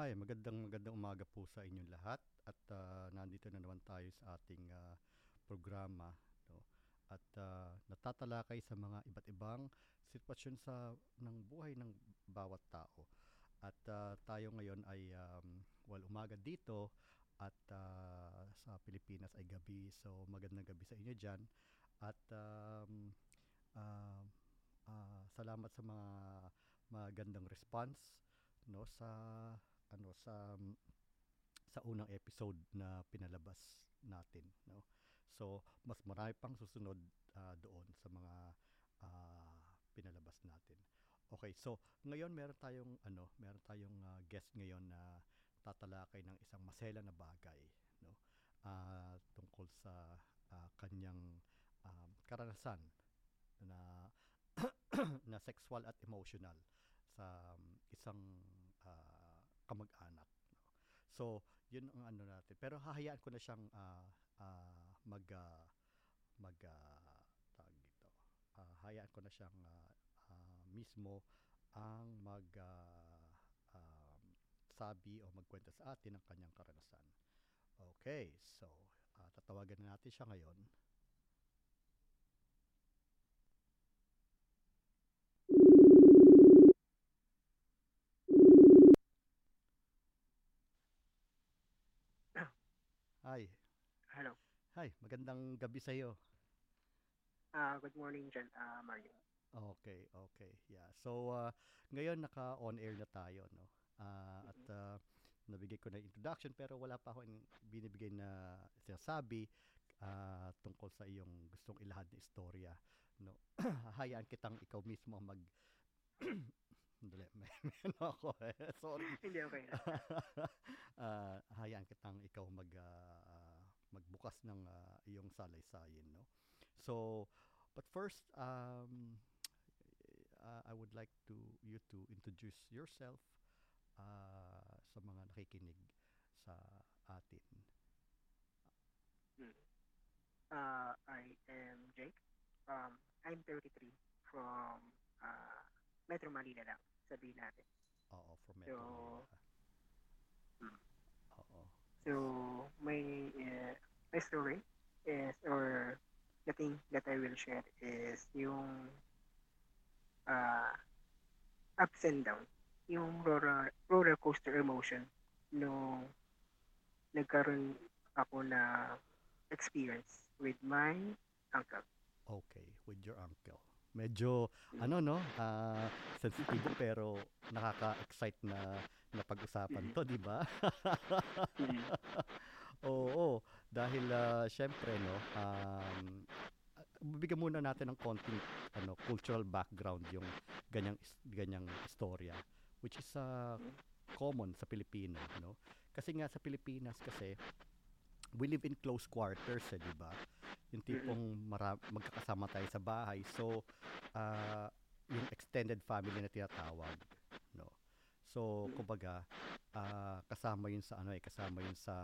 Hi, magandang magandang umaga po sa inyong lahat at ah, nandito na naman tayo sa ating ah, programa no. At ah, natatalakay sa mga iba't ibang sitwasyon sa ng buhay ng bawat tao. At ah, tayo ngayon ay um, well umaga dito at ah, sa Pilipinas ay gabi. So magandang gabi sa inyo diyan. At um, ah, ah, salamat sa mga magandang response no sa ano sa sa unang episode na pinalabas natin no? So mas marami pang susunod ah, doon sa mga ah, pinalabas natin. Okay so ngayon meron tayong ano meron tayong ah, guest ngayon na tatalakay ng isang masela na bagay no? Ah, tungkol sa ah, kanyang um, karanasan na na sexual at emotional sa um, isang kamag-anak. So, yun ang ano natin. Pero hahayaan ko na siyang ah, ah, mag ah, mag ah, tawag dito. Ah, hayaan ko na siyang ah, ah, mismo ang mag ah, um, sabi o magkwento sa atin ng kanyang karanasan. Okay, so ah, tatawagan na natin siya ngayon. Hi. Hello. Hi, magandang gabi sa iyo. Ah, good morning dyan, ah, Mario. Okay, okay. Yeah. So uh, ngayon naka on air na tayo, no. Ah, at uh, nabigay ko na introduction pero wala pa ako binibigay na sinasabi ah, tungkol sa iyong gustong ilahad na istorya, no. Hayaan kitang ikaw mismo ang mag Dali, may, may ako eh. Sorry. Hindi, okay. Ah, hayaan kitang ikaw mag ah, magbukas ng ah, iyong salaysay, no. So, but first um uh, I would like to you to introduce yourself ah, sa mga nakikinig sa atin. Ah, I am Jake. Um, I'm 33 from ah, Metro Manila lang, sabihin natin. Oo, from Metro So, Manila. Mm. Oo. So, my, uh, my story is, or the thing that I will share is yung uh, ups and down. Yung roller, roller coaster emotion nung nagkaroon ako na experience with my uncle. Okay, with your uncle. Medyo ano no, ah sensitibo pero nakaka-excite na na pag-usapan 'to, 'di ba? Oo, dahil ah, syempre no, um, bibigyan muna natin ng konting ano, cultural background yung ganyang ganyang istorya which is ah, common sa Pilipino, no? Kasi nga sa Pilipinas kasi we live in close quarters, eh, 'di ba? Yung tipong mara- magkakasama tayo sa bahay. So, ah, yung extended family na tinatawag, no? So, kumbaga, ah, kasama yun sa ano eh, kasama yun sa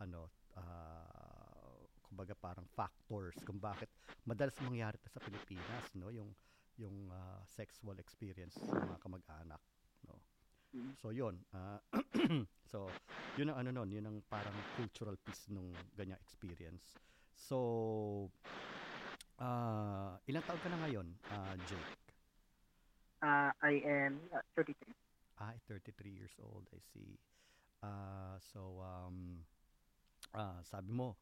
ano, ah, kumbaga parang factors kung bakit madalas mangyari sa Pilipinas, no? Yung yung ah, sexual experience sa mga kamag-anak, Mhm. So, yun. ah, so, yun ang ano nun, yun ang parang cultural piece nung ganyang experience. So, ah, ilang taon ka na ngayon, ah, Jake? Uh, I am uh, 33. Ah, 33 years old, I see. Ah, so, um, ah, sabi mo,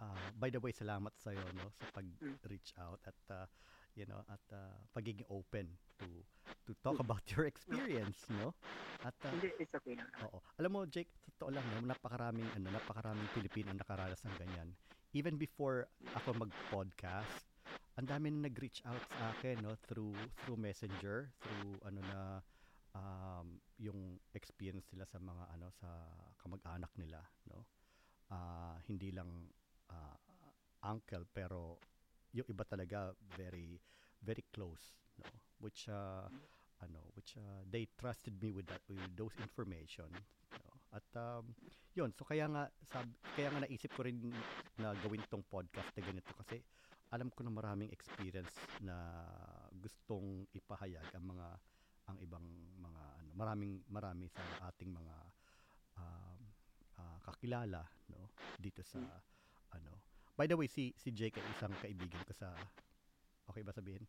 ah, by the way, salamat sa iyo no, sa pag-reach out at, ah, you know, at ah, pagiging open to to talk about your experience, no? At ah, Hindi, it's okay lang. Oo. Alam mo, Jake, totoo lang, no, napakaraming, ano, napakaraming Pilipino ang nakaranas ng ganyan. Even before ako mag-podcast, ang dami na nag-reach out sa akin, no, through, through messenger, through, ano na, um, yung experience nila sa mga, ano, sa kamag-anak nila, no. Ah, hindi lang ah, uncle, pero yung iba talaga very, very close, no, which, ah, ano which uh, they trusted me with that with those information no? at um, yun so kaya nga sab, kaya nga naisip ko rin na gawin tong podcast na ganito kasi alam ko na maraming experience na gustong ipahayag ang mga ang ibang mga ano maraming marami sa ating mga um, ah, kakilala no dito sa ano. By the way, si si Jake ay isang kaibigan ko sa okay ba sabihin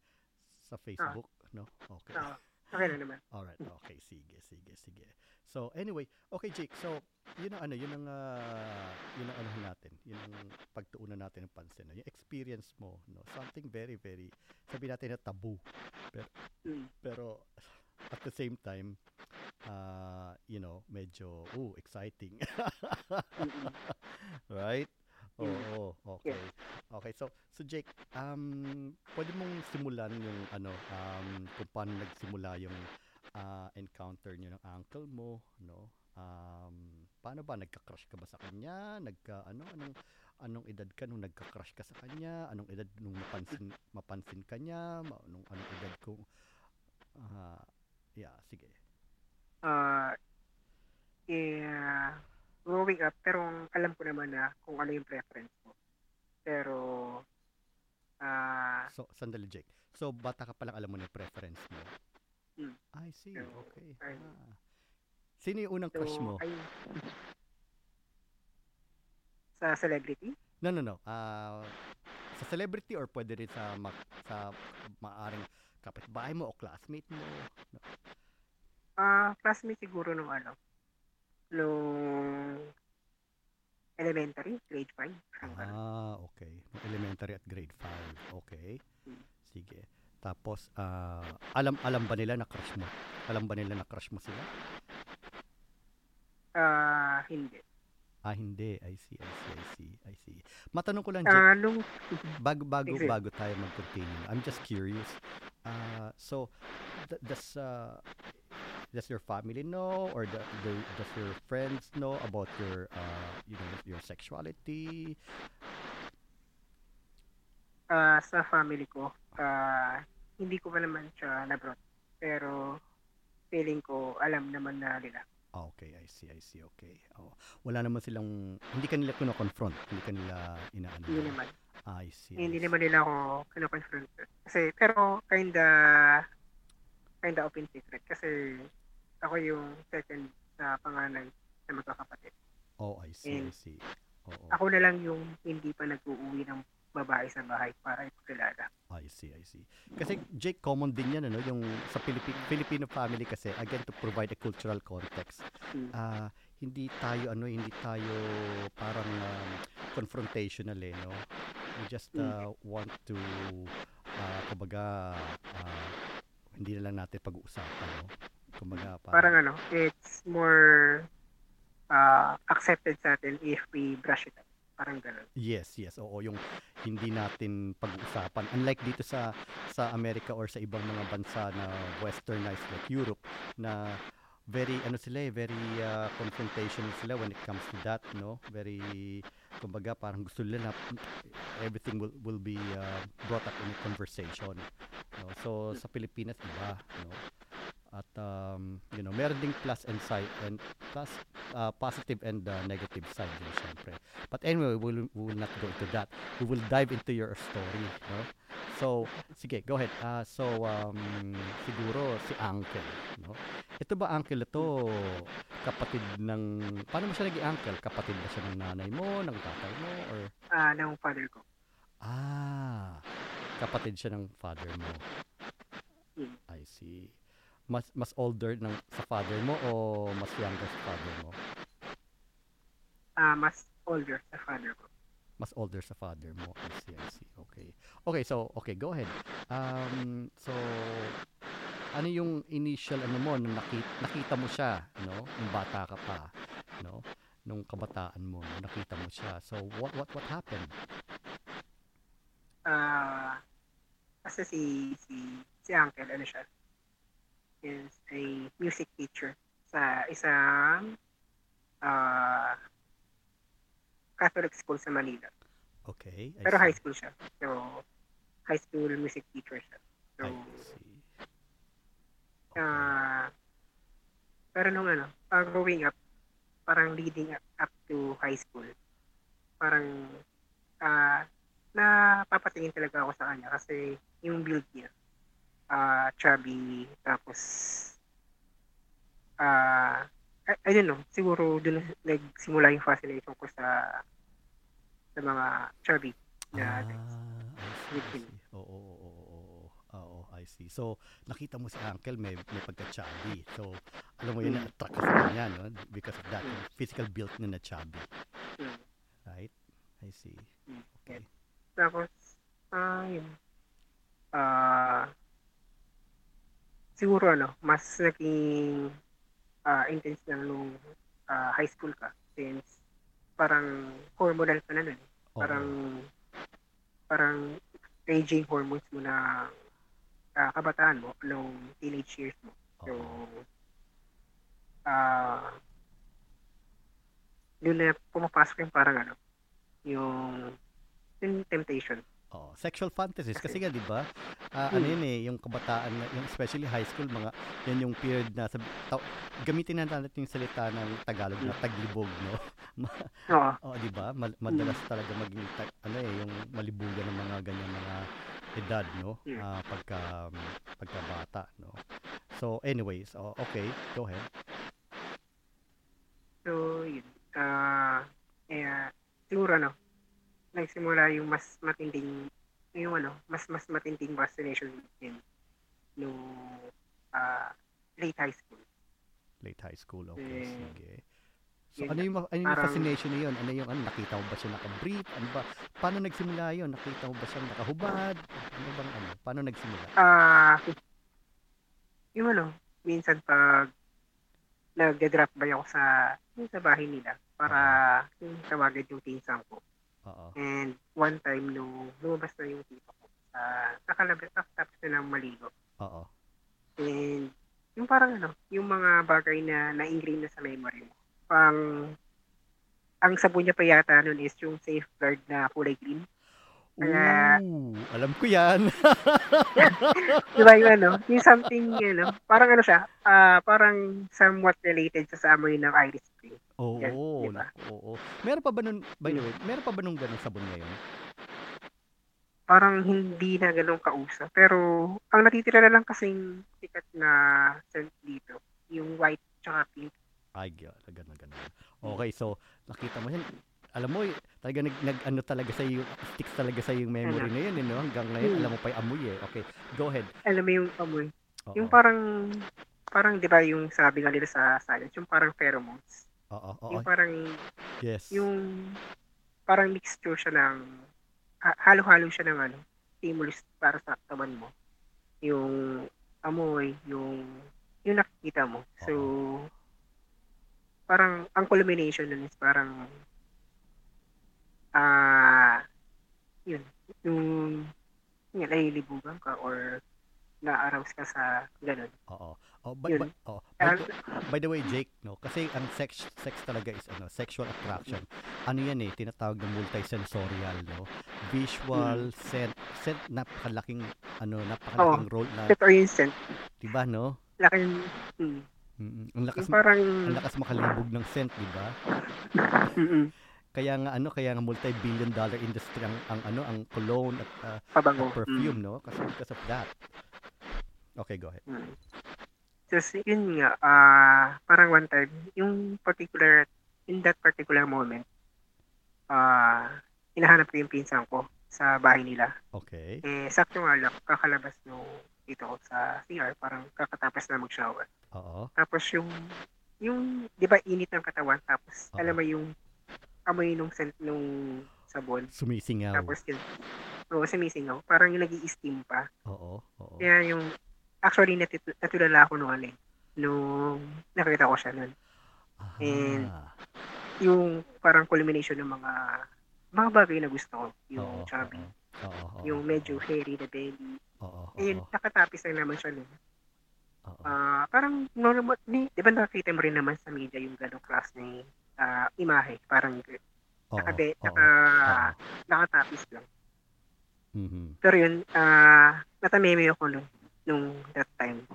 sa Facebook, no? Okay. Oo. Okay na naman. Alright, okay, sige, sige, sige. So, anyway, okay Jake, so, yun ang ano, yun ang, ah, yun ang ano natin, yun ang pagtuunan natin ng pansin, no? yung experience mo, no? something very, very, sabi natin na tabu, pero, Mm. pero at the same time, uh, you know, medyo, ooh, exciting. Right? Mm. Oo, okay. Okay, so so Jake, um pwede mong simulan yung ano um kung paano nagsimula yung ah, encounter niyo ng uncle mo, no? Um paano ba nagka-crush ka ba sa kanya? Nagka ano anong anong edad ka nung nagka-crush ka sa kanya? Anong edad nung mapansin mapansin ka niya? Ma- Anong anong edad kung ah yeah, sige. Ah, yeah, growing up, pero alam ko naman na kung ano yung preference ko. Pero, ah, So sandali Jake. So bata ka pa lang alam mo na yung preference mo. Mm. I see. So, Okay. ay- Ah. Sino yung unang so, crush mo? ay, sa celebrity, No, no, no. Ah, sa celebrity or pwede rin sa ma- sa maaring kapitbahay mo o classmate mo. No. ah, classmate siguro nung ano, nung elementary, grade 5. parang ganun. Ah, okay. Elementary at grade 5. Okay. Mm. Sige. Tapos ah, alam alam ba nila na crush mo? Alam ba nila na crush mo sila? Ah, hindi. Ah, hindi. I see, I see, I see, I see. Matanong ko lang, Jake, Ah, nung, bago bago bago tayo mag-continue. I'm just curious. Uh, so th- does uh, does your family know or the, the, does your friends know about your uh, you know your sexuality? ah, sa family ko, ah, hindi ko pa naman siya nabrot. Pero, feeling ko, alam naman na nila. Ah, okay, I see, I see. Okay. Oh, wala naman silang hindi kanila kuno-confront, hindi kanila inaano. Hindi naman. Ah, I see. I Hindi see. naman nila ako kino-confront. Kasi, pero, kinda, kinda open secret. Kasi, ako yung second sa panganay na magkakapatid. Oh, I see, I And- see. Oo. Ako na lang yung hindi pa nag-uuwi ng babae sa bahay para ipakilala. I see, I see. Kasi Jake, common din yan, ano, yung sa Philippi- Filipino family kasi, again, to provide a cultural context. Mm. Ah, hindi tayo, ano, hindi tayo parang um, confrontational eh, no? We just Mm. uh, want to, uh, kumbaga, ah, hindi na lang natin pag-uusapan, no? Kumbaga, Parang ano, it's more uh, accepted sa atin if we brush it up. Parang ganun. Yes, yes. Oo, yung hindi natin pag-uusapan. Unlike dito sa sa Amerika or sa ibang mga bansa na westernized like Europe na very ano sila eh, very uh, confrontational sila when it comes to that, no? Very kumbaga parang gusto nila na everything will will be uh, brought up in a conversation. No? So sa Pilipinas iba, no? At um, you know, meron ding plus and side and plus uh, positive and uh, negative side din syempre. But anyway, we will, we will not go into that. We will dive into your story, no? So, sige, go ahead. Ah, so, um, siguro si Uncle, no? Ito ba Uncle ito kapatid ng paano mo siya naging uncle? Kapatid ba siya ng nanay mo, ng tatay mo or Ah, ng father ko. ah, kapatid siya ng father mo. Mm. I see. Mas mas older ng sa father mo o mas younger sa father mo? Ah, mas older sa father ko. mas older sa father mo. I see, I see. Okay. Okay, so, okay, go ahead. Um, so, ano yung initial, ano mo, nung nakita, nakita mo siya, no? Nung bata ka pa, no? Nung kabataan mo, no? nakita mo siya. So, what, what, what happened? Ah, kasi si, si, si uncle, ano siya, is a music teacher sa isang ah Catholic school sa Manila. Okay. I Pero see. high school siya. So, high school music teacher siya. So, I see. Okay. ah pero nung ano, ah, growing up, parang leading up, up to high school, parang ah napapatingin talaga ako sa kanya kasi yung build niya, ah chubby, tapos ah, I, I don't know, siguro doon nagsimula yung fascination ko sa sa mga chubby Ah, na I see, I see. Oo, oo, oo, oo, oo, I see. So, nakita mo si Uncle may, may pagka-chubby. So, alam mo yun, Mm. na-attract ka sa kanya, no? Because of that, yung physical build na chubby. Mm. Right? I see. Mm. Okay. Tapos, ah, yun. Ah, siguro ano, mas naging ah, intense na nung ah, high school ka since parang hormonal ka na nun. Oo. Parang parang raging hormones mo na ah, kabataan mo nung teenage years mo. So, ah, doon na pumapasok yung parang ano, yung, yung temptation. Oo. Sexual fantasies. Kasi nga, di ba? ah, ano Mm. yun eh, yung kabataan, yung especially high school, mga, yan yung period na, sabi, taw- gamitin na natin yung salita ng Tagalog na Mm. taglibog, no? Oo. Oo, di ba? Mal- madalas talaga maging ta- ano eh, yung malibugan ng mga ganyan mga edad, no? Ah, pagka um, pagkabata, no? So, anyways, oh, okay, go ahead. So, yun. Ah, eh, siguro ano, nagsimula yung mas matinding, yung ano, mas mas matinding fascination din nung ah, late high school. Late high school, okay, Eh, sige. So, yun ano yung, ano yung parang- fascination na yun? Ano yung, ano, nakita mo ba siya naka-brief? Ano ba? Paano nagsimula yun? Nakita mo ba siya nakahubad? Ano bang ano? Paano nagsimula? Ah, yung ano, minsan pag nagde-drop by ako sa yung sa bahay nila para yung tawagan yung pinsan ko. Oo. And one time nung lumabas na yung tito ko sa nakalabas tapos na ng maligo. Oo. And yung parang ano, yung mga bagay na na-ingrain na sa memory mo. Pang ang sabon niya pa yata nun is yung safeguard na kulay green. Ooh, alam ko yan. Di ba yung ano? Yung something, you know, parang ano siya, ah parang somewhat related sa sa amoy ng iris spring. Oo, Yan, di ba? naku, oo. Meron pa ba nun, by the way, meron pa ba nung ganung sabon ngayon? Parang hindi na ganun kausa. Pero ang natitira na lang kasing sikat na scent dito, yung white tsaka pink. Ay, ga- ganun, ganun. Okay, so, nakita mo yan. Alam mo, talaga nag, nag ano talaga sa iyo, sticks talaga sa yung memory Ano? na yun, eh, no? Hanggang ngayon, Hmm. alam mo pa yung amoy eh. Okay, go ahead. Alam mo yung amoy. Oo, Yung parang, parang di ba yung sabi nga nila sa science, yung parang pheromones. oo, oo, Yung parang, yes. yung parang mixture siya ng, ha- halo-halo siya ng ano, stimulus para sa katawan mo. Yung amoy, yung, yung nakikita mo. So, parang, ang culmination nun is parang, ah, yun, yung, yun, nalilibugan ka or na-arouse ka sa ganun. Oo. Oh, by, by, oh, by, Ah, the, by the way, Jake, no, kasi ang sex sex talaga is ano, sexual attraction. Ano yan eh, tinatawag na multisensorial, no? Visual, scent, scent napakalaking ano, napakalaking role na, Totoo yung scent. 'di ba, no? Laking, mm, Mm, ang lakas yung parang, ang lakas makalibog ng scent, 'di ba? mm, Kaya nga ano, kaya nga multi-billion dollar industry ang, ang ano, ang cologne at, uh, pabango. at perfume, no? Kasi because of that. Okay, go ahead. Mm. Just, yun nga, ah parang one time, yung particular, in that particular moment, ah hinahanap ko yung pinsan ko sa bahay nila. Okay. Eh, sakto nga lang, kakalabas nung dito sa CR, parang kakatapos na mag-shower. Oo. Tapos yung, yung, di ba, init ng katawan, tapos, Oo. alam mo yung, amoy nung scent nung sabon. Sumisingaw. Tapos yun, oo, sumisingaw. Parang yung nag steam pa. Oo. Oo. Kaya yung, actually, natitu- natulala ako nung ano eh, nung nakita ko siya nun. and- Ah. Yung parang culmination ng mga mga bagay na gusto ko. Yung Oo, chubby, oo, oo, yung oo, medyo hairy na belly. Oo, oo, Eh, oo, nakatapis lang naman siya nun. oo. Ah, parang normal, di, di ba nakita mo rin naman sa media yung ganong class ni ah, imahe, parang Oo, nakabe, oo, naka, oo. nakatapis lang. Mhm. Pero yun, ah, natameme ako nung, nung that time.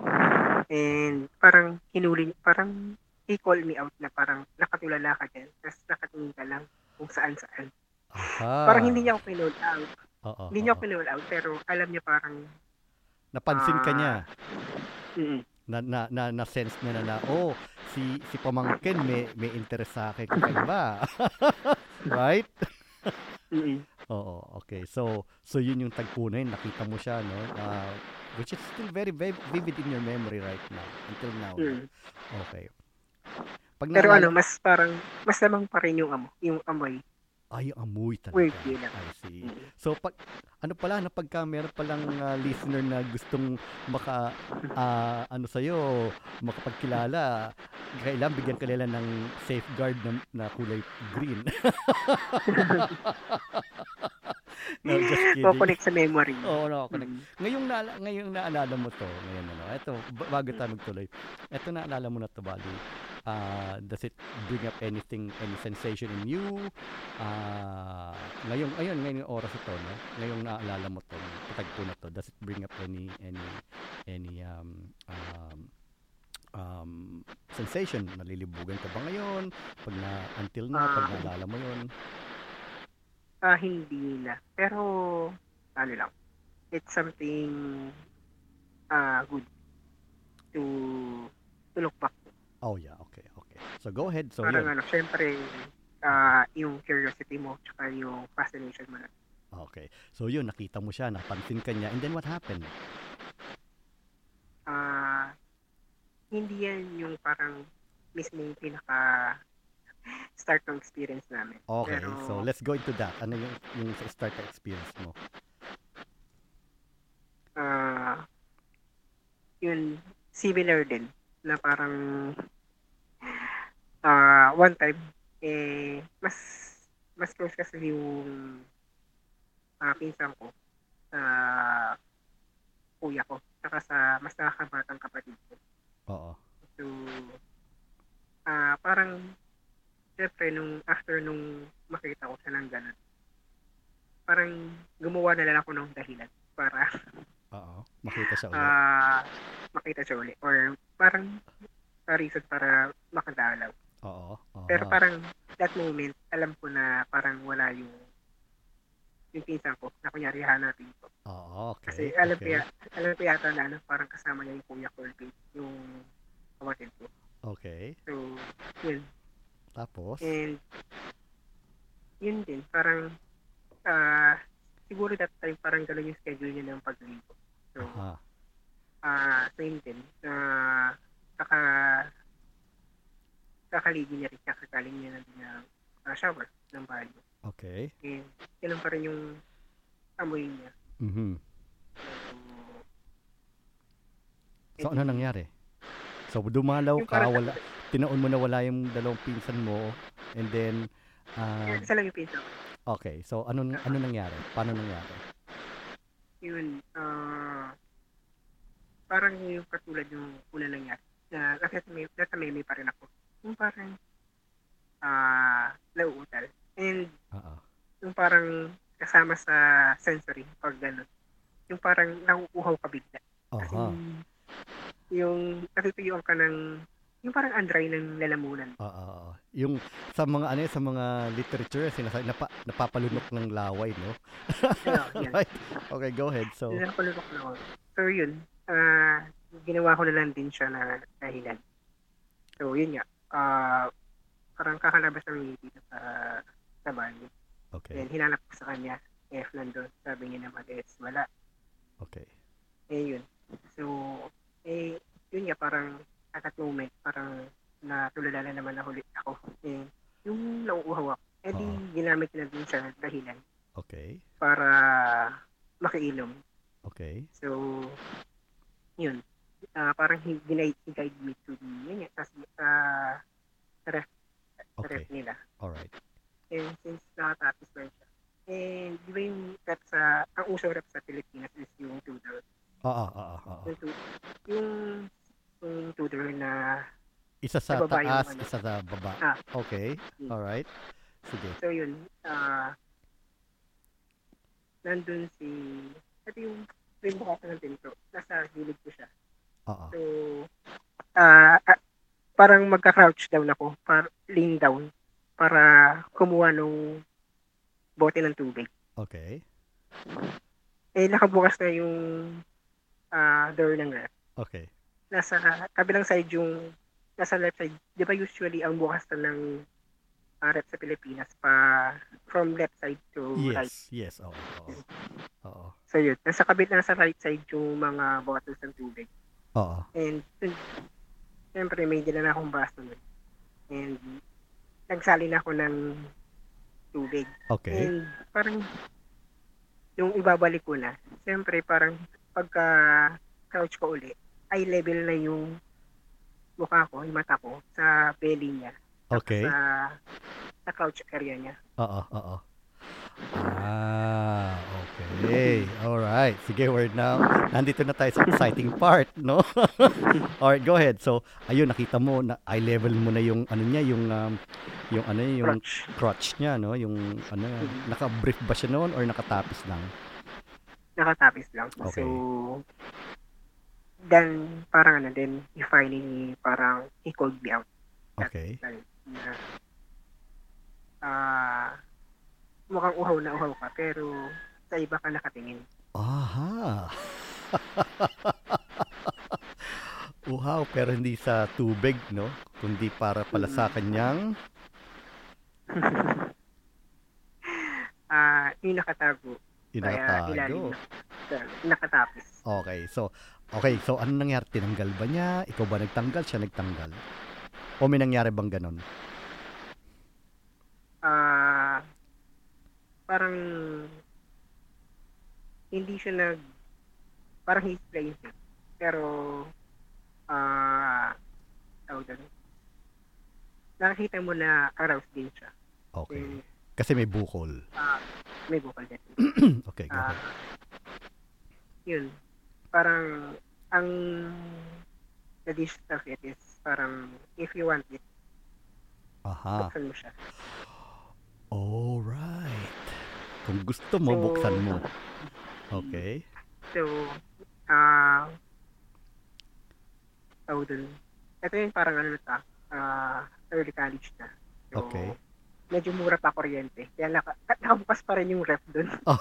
And parang hinuli, parang he called me out na parang nakatulala ka dyan. Tapos nakatingin ka lang kung saan-saan. Aha. Parang hindi niya ako pinol out. Oo, Hindi niya oo. ako pinol out, pero alam niya parang, Napansin ka ah, niya. mm Na, na, na, na sense niya na na, oh, si, si pamangkin may, may interest sa akin kakaiba. right? Oo, okay. So, so yun yung tagpo na yun. Nakita mo siya, no? Uh, which is still very, very vivid in your memory right now. Until now. no? Mm. Okay. Pag Pero naalala- ano, mas parang, mas lamang pa rin yung, amo, yung amoy. Ay, amoy talaga. Ah. I see. So, pag, ano pala, na pagka meron palang ah, listener na gustong maka, ah, ano sa'yo, makapagkilala, kailan bigyan ka nila ng safeguard na, na kulay green. no, just kidding. Kukonek sa memory. Oo, no, connect. Mm. Ngayong, naala, ngayong naalala mo to, ngayon ano, eto, ba- bago tayo magtuloy, eto naalala mo na to, Bali. Ah, does it bring up anything, any sensation in you? Ah, ngayong, ayun, ngayong oras ito, no? Ngayong naalala mo to, patagpo na to, does it bring up any, any, any, um, um, um, sensation? Nalilibugan ka ba ngayon? Pag na, until na, pag Ah. naalala mo yun? Ah, hindi na. Pero, ano lang, it's something ah good to to look back. Oh, yeah. So, go ahead. So, Parang yun. ano, syempre, ah yung curiosity mo, tsaka yung fascination mo na. Okay. So yun, nakita mo siya, napansin ka niya, and then what happened? Ah, hindi yan yung parang mismo yung pinaka start ng experience namin. Okay, Pero- so let's go into that. Ano yung, yung start na experience mo? Ah, yun, similar din, na parang ah one time, eh, mas mas close kasi yung ah pinsan ko sa kuya ko, saka sa mas nakakabatang kapatid ko. Oo. So, ah parang, syempre, nung after nung makita ko siya ng ganun, parang gumawa na lang ako ng dahilan para Oo. Makita siya ulit. ah makita siya uli. Or parang a reason para makadalaw. Oo. oo. Pero parang that moment, alam ko na parang wala yung yung pinsan ko na kunyari hanapin ko. Oo, okay. Kasi alam ko, okay. ya- alam ko yata na ano, parang kasama niya yung kuya ko yung kapatid ko. Okay. So, yun. Tapos? And, yun din, parang, ah, siguro that time, parang gano'n yung schedule niya ng pagligo. So, ah, same din, na, kaka, kakaligo niya rin, kakagaling niya ng uh, shower ng banyo. Okay. And, yun pa rin yung amoy niya. Mhm. So, So, ano nangyari? So, dumalaw ka, wala, tinaon mo na wala yung dalawang pinsan mo, and then, ah, isa lang yung pinsan ko. okay, so, ano, ano nangyari? Paano nangyari? Yun, ah, parang yung katulad yung una nangyari. Na, kasi may, nasa meme pa rin ako. Yung parang, ah, nauutal. And, Oo. yung parang kasama sa sensory, pag gano'n. Yung parang nauuhaw ka bigla. Kasi, Aha. yung natutuyuan ka ng, yung parang andray ng lalamunan. Oo. oo. Yung sa mga ano sa mga literature sinasabi napa, napapalunok ng laway, no? Yeah, right. Okay, go ahead. So, Yun ang palunok na ako. So, yun. ah ginawa ko na lang din siya na dahilan. So, yun nga. Ah parang kakalabas namin dito sa sa banyo. okay. Then, hinanap ko sa kanya if nandun. Sabi niya naman is wala. Okay. Eh, yun. So, eh, yun nga, parang at that moment, parang natulala na naman na huli ako. Eh, yung nauuhaw ako. Eh, di, Oo. ginamit na din siya dahilan Okay. para makainom. Okay. So, yun. Ah, parang he, ginay- he guide me to the, yun nga, sa, sa, sa ref, Okay. ref nila. All right. And since nakatapos ba siya. And di ba yung rep sa, ang uso rep sa Pilipinas is yung tudor. Oo, oo, oo. Yung, yung, yung tudor na, Isa sa Sa baba yung taas, ano. isa sa baba. Ah. Okay. Hmm. All right. Sige. so yun, ah, nandun si, ito yung, yung bukasan ng pinto, nasa gilid ko siya. Oo. So, ah ah, parang magka-crouch down ako, par lean down, para kumuha nung bote ng tubig. Okay. Eh, nakabukas na yung ah door ng ref. Okay. nasa kabilang side yung nasa left side. Di ba usually ang bukas na ng uh, sa Pilipinas pa from left side to right. Yes, yes. Oo. oo. Oo. So yun, nasa kabit nasa right side yung mga bottles ng tubig. Oo. And siyempre may dala na akong baso nun. And nagsali na ako ng tubig. Okay. And parang yung ibabalik ko na, siyempre parang pagka crouch ko uli, eye level na yung mukha ko, yung mata ko sa belly niya. Okay. Sa, sa crouch area niya. Oo, oo. Ah, okay. All right. Sige, we're now nandito na tayo sa exciting part, no? All right, go ahead. So, ayun nakita mo na eye level mo na yung ano niya, yung um, yung ano yung Crotch. crotch niya, no? Yung ano, naka-brief ba siya noon or nakatapis lang? Nakatapis lang. Okay. So, then, parang ano din, he finally, parang, he called me out. Okay. Like, na, ah, mukhang uhaw na uhaw ka, pero sa iba ka nakatingin. Aha. Uhaw, pero hindi sa tubig, no? Kundi para pala sa kanyang Ah, yung nakatago. Kaya nakatapis. Okay, so okay, so ano nangyari? Tinanggal ba niya? Ikaw ba nagtanggal? Siya nagtanggal? O may nangyari bang ganon? Ah, parang hindi siya nag parang he's playing safe. Pero ah tawag doon. Nakikita mo na aroused din siya. Okay. And, Kasi may bukol. ah, may bukal din. okay, go Ah, ahead. yun. Parang ang the dish of it is parang if you want it, Aha. buksan mo siya. Alright. Kung gusto mo, So, buksan mo. Okay. So, ah, tawag dun. Ito yung parang ano na ta, ah, early college na. So, Okay. medyo mura pa kuryente. Kaya naka, nakabukas pa rin yung ref dun.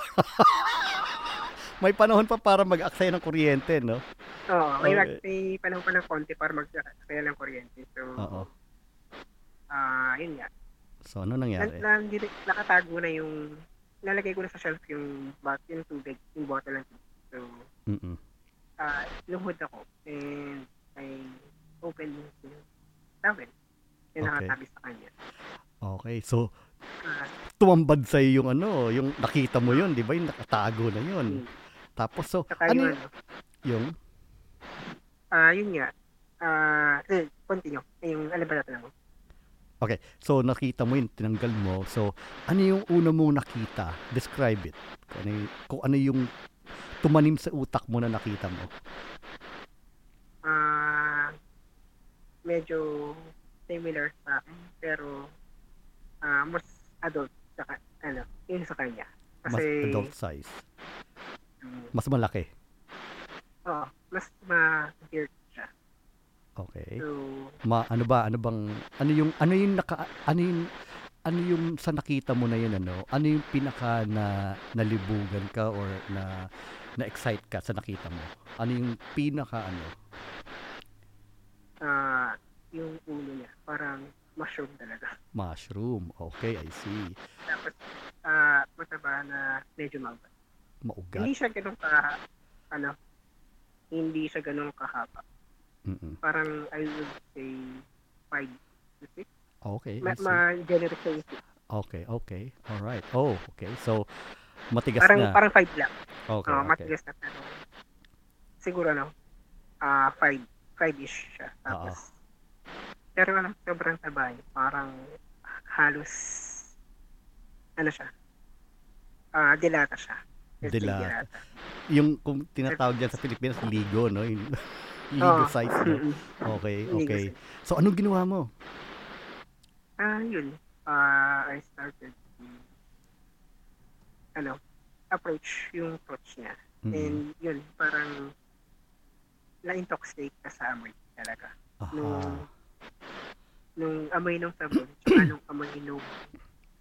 May panahon pa para mag-aksaya ng kuryente, no? Oo, may, Okay. may panahon pa ng konti para mag-kaya ng kuryente. So, Oo. ah, yun nga. So, ano Na, nangyari? na, hindi- nakatago na yung, nalagay ko na sa shelf yung, bot, yung tubig, yung bottle ng tubig. So, Mm-mm. ah, lumuhod ako and I opened yung towel. Yung Okay. nakatabi sa kanya. Okay, so Ah, tumambad sa yung ano, yung nakita mo yun, 'di ba? Yung nakatago na yun. Hmm. Tapos so Saka ano yung, ano, yung ah, yun nga, ah, eh, continue. Eh, Yung, ano ba natin mo? Okay, so nakita mo yun, tinanggal mo. So ano yung una mong nakita? Describe it. Kung ano, yung, kung ano yung tumanim sa utak mo na nakita mo. Ah, medyo similar sa akin, pero ah, mas adult saka, ano, yun sa kanya. Mas Kasi, adult size. mm, Mas malaki. oo, mas ma-weird. Okay. So, Ma, ano ba? Ano bang ano yung ano yung naka ano yung ano yung sa nakita mo na yun ano? Ano yung pinaka na nalibugan ka or na na-excite ka sa nakita mo? Ano yung pinaka ano? ah, yung ulo niya, parang mushroom talaga. Mushroom. Okay, I see. Tapos, ah, mataba na medyo maugat. Maugat. Hindi siya ganun ka, ano, hindi siya ganun kahaba. Mm-mm. Parang, I would say, 5 to 6. Okay, Ma, six. Okay, okay. All right. Oh, okay. So matigas Parang, na. parang 5 lang. Okay, Oo, okay. matigas na. Pero, siguro, ano, ah 5, 5-ish siya. Tapos, pero ano, sobrang taba niya. Parang, halos, ano siya, ah dilata siya. Say Dilata. Yung kung tinatawag dyan sa Pilipinas, ligo, no? Yung no? Mm-mm. Okay, okay. So anong ginawa mo? Ah, yun. Ah, I started to, ano, approach yung approach niya. Mm-mm. And yun, parang na-intoxicate ka sa amoy talaga. Aha. Nung, nung amoy ng sabon, tsaka nung amoy nung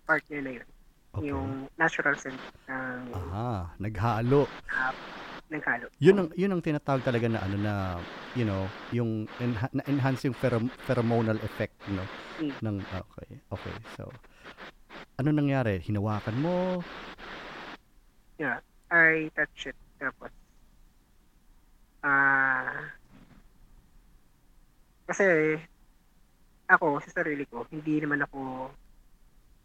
partner na yun. Okay. Yung natural scent ng Aha, naghalo. uh, naghalo. Yun ang yun ang tinatawag talaga na ano na you know, yung enha- na-enhance yung pherom- pheromonal effect no Mm. ng okay. Okay. So ano nangyari? Hinawakan mo? I touch it. Tapos, ah, kasi, ako, sa sarili ko, hindi naman ako,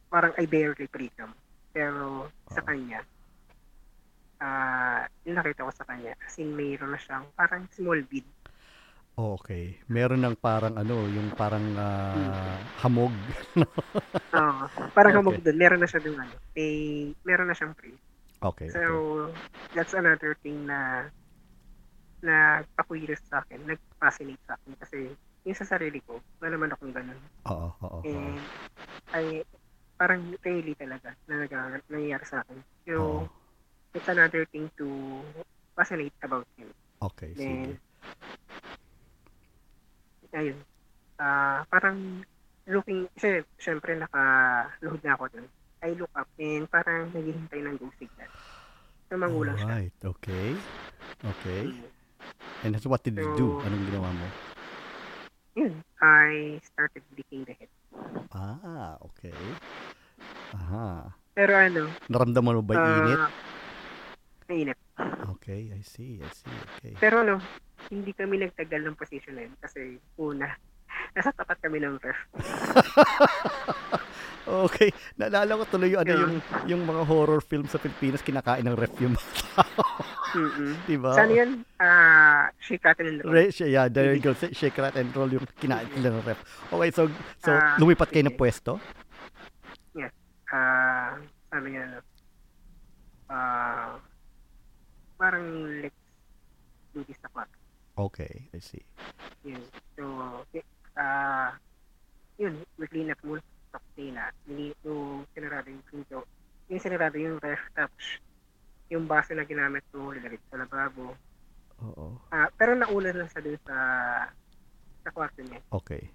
parang I barely precam. Pero, sa kanya, yung nakita ko sa kanya, as in, mayroon na siyang parang small bead. Oh, okay. Meron ng parang ano, yung parang ah, hamog. Oo. parang Okay. hamog doon. Meron na siya doon, ano, may, meron na siyang pre. Okay. So, okay. that's another thing na nagpa-curious sa akin, nag-fascinate sa akin kasi yung sa sarili ko, wala naman akong ganun. Oo, oo, oo. And I, parang really talaga na nangyayari sa akin. Oo. So, it's another thing to fascinate about him. Okay, sige. Then, ayun. Ah, parang looking, kasi syempre naka-load na ako dun. I look up and parang naghihintay ng go signal. So, magulang siya. Alright, okay. Okay. Mm. And that's what did you do? So- Anong ginawa mo? Yun, I started licking the head. Ah, okay. Aha. Pero ano, Naramdaman mo ba yung init? Mainit. Okay, I see, I see. Okay. Pero ano, hindi kami nagtagal ng position na yun kasi una, nasa tapat kami ng ref. Okay, naalala ko tuloy yung ano yung yung mga horror film sa Pilipinas kinakain ng ref yung mga tao, Mm-mm. 'di ba? Saan yun? Ah, shake, rattle, and roll. Re, yeah, there you go. Sh- Shake, rat, and roll yung kinain nila ng ref. Okay, so so Ah, lumipat kayo ng sige. pwesto? Ah, sabi niya, ano, ah, parang let's do this kwarto. Okay, I see. Yun. So, ah, yun, weekly na muna sa kusina. Hindi ko sinarado yung pinto. Yung sinarado yung ref, tapos yung baso na ginamit ko, nilagay sa lababo. Oo. Ah, pero nauna lang sa dun sa sa kwarto niya. Okay.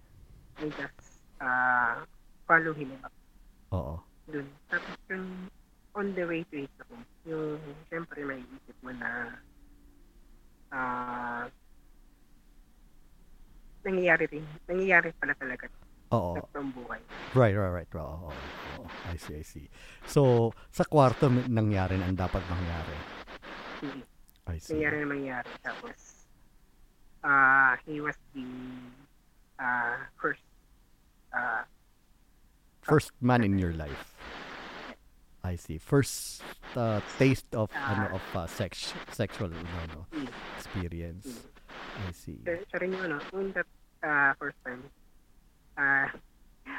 I just uh, follow him up Oo. dun. Tapos yung on the way to his room, yung siyempre may isip mo na ah nangyayari rin. Nangyayari pala talaga Oo. sa totoong buhay. Right, right, right. Oo, oo, oo. I see, I see. So, sa kwarto nangyari na ang dapat mangyari. Mhm. I see. Nangyari na mangyari. Tapos, ah he was the ah first ah First man in your life. I see. First uh, taste of ano of uh, sex sexual ano, no, Mm. experience. Mm. I see. siya, rin yung ano, yung that ah first time, ah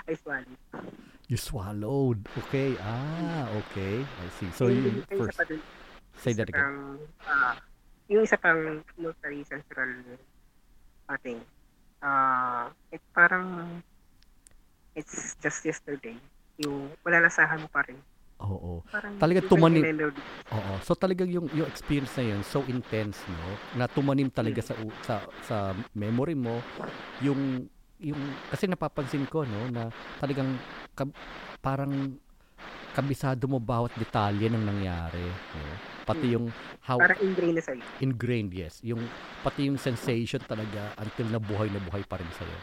I swallowed. You swallowed. Okay. Ah, okay. I see. So Yung- you yung first dun, say that again. pang, ah, yung isa pang multi-sensoral uh, thing. Ah, it parang it's just yesterday. Yung malalasahan mo pa rin. Oo. Parang Talaga tumanim-. Oo. So talagang yung yung experience na yun so intense, no? Na tumanim talaga Mm. sa sa sa memory mo yung yung kasi napapansin ko no na talagang kab- parang kabisado mo bawat detalye ng nangyari, no? Pati Mm. yung how Parang ingrained na sa'yo. ingrained, yes. Yung pati yung sensation talaga until na buhay na buhay pa rin sa'yo.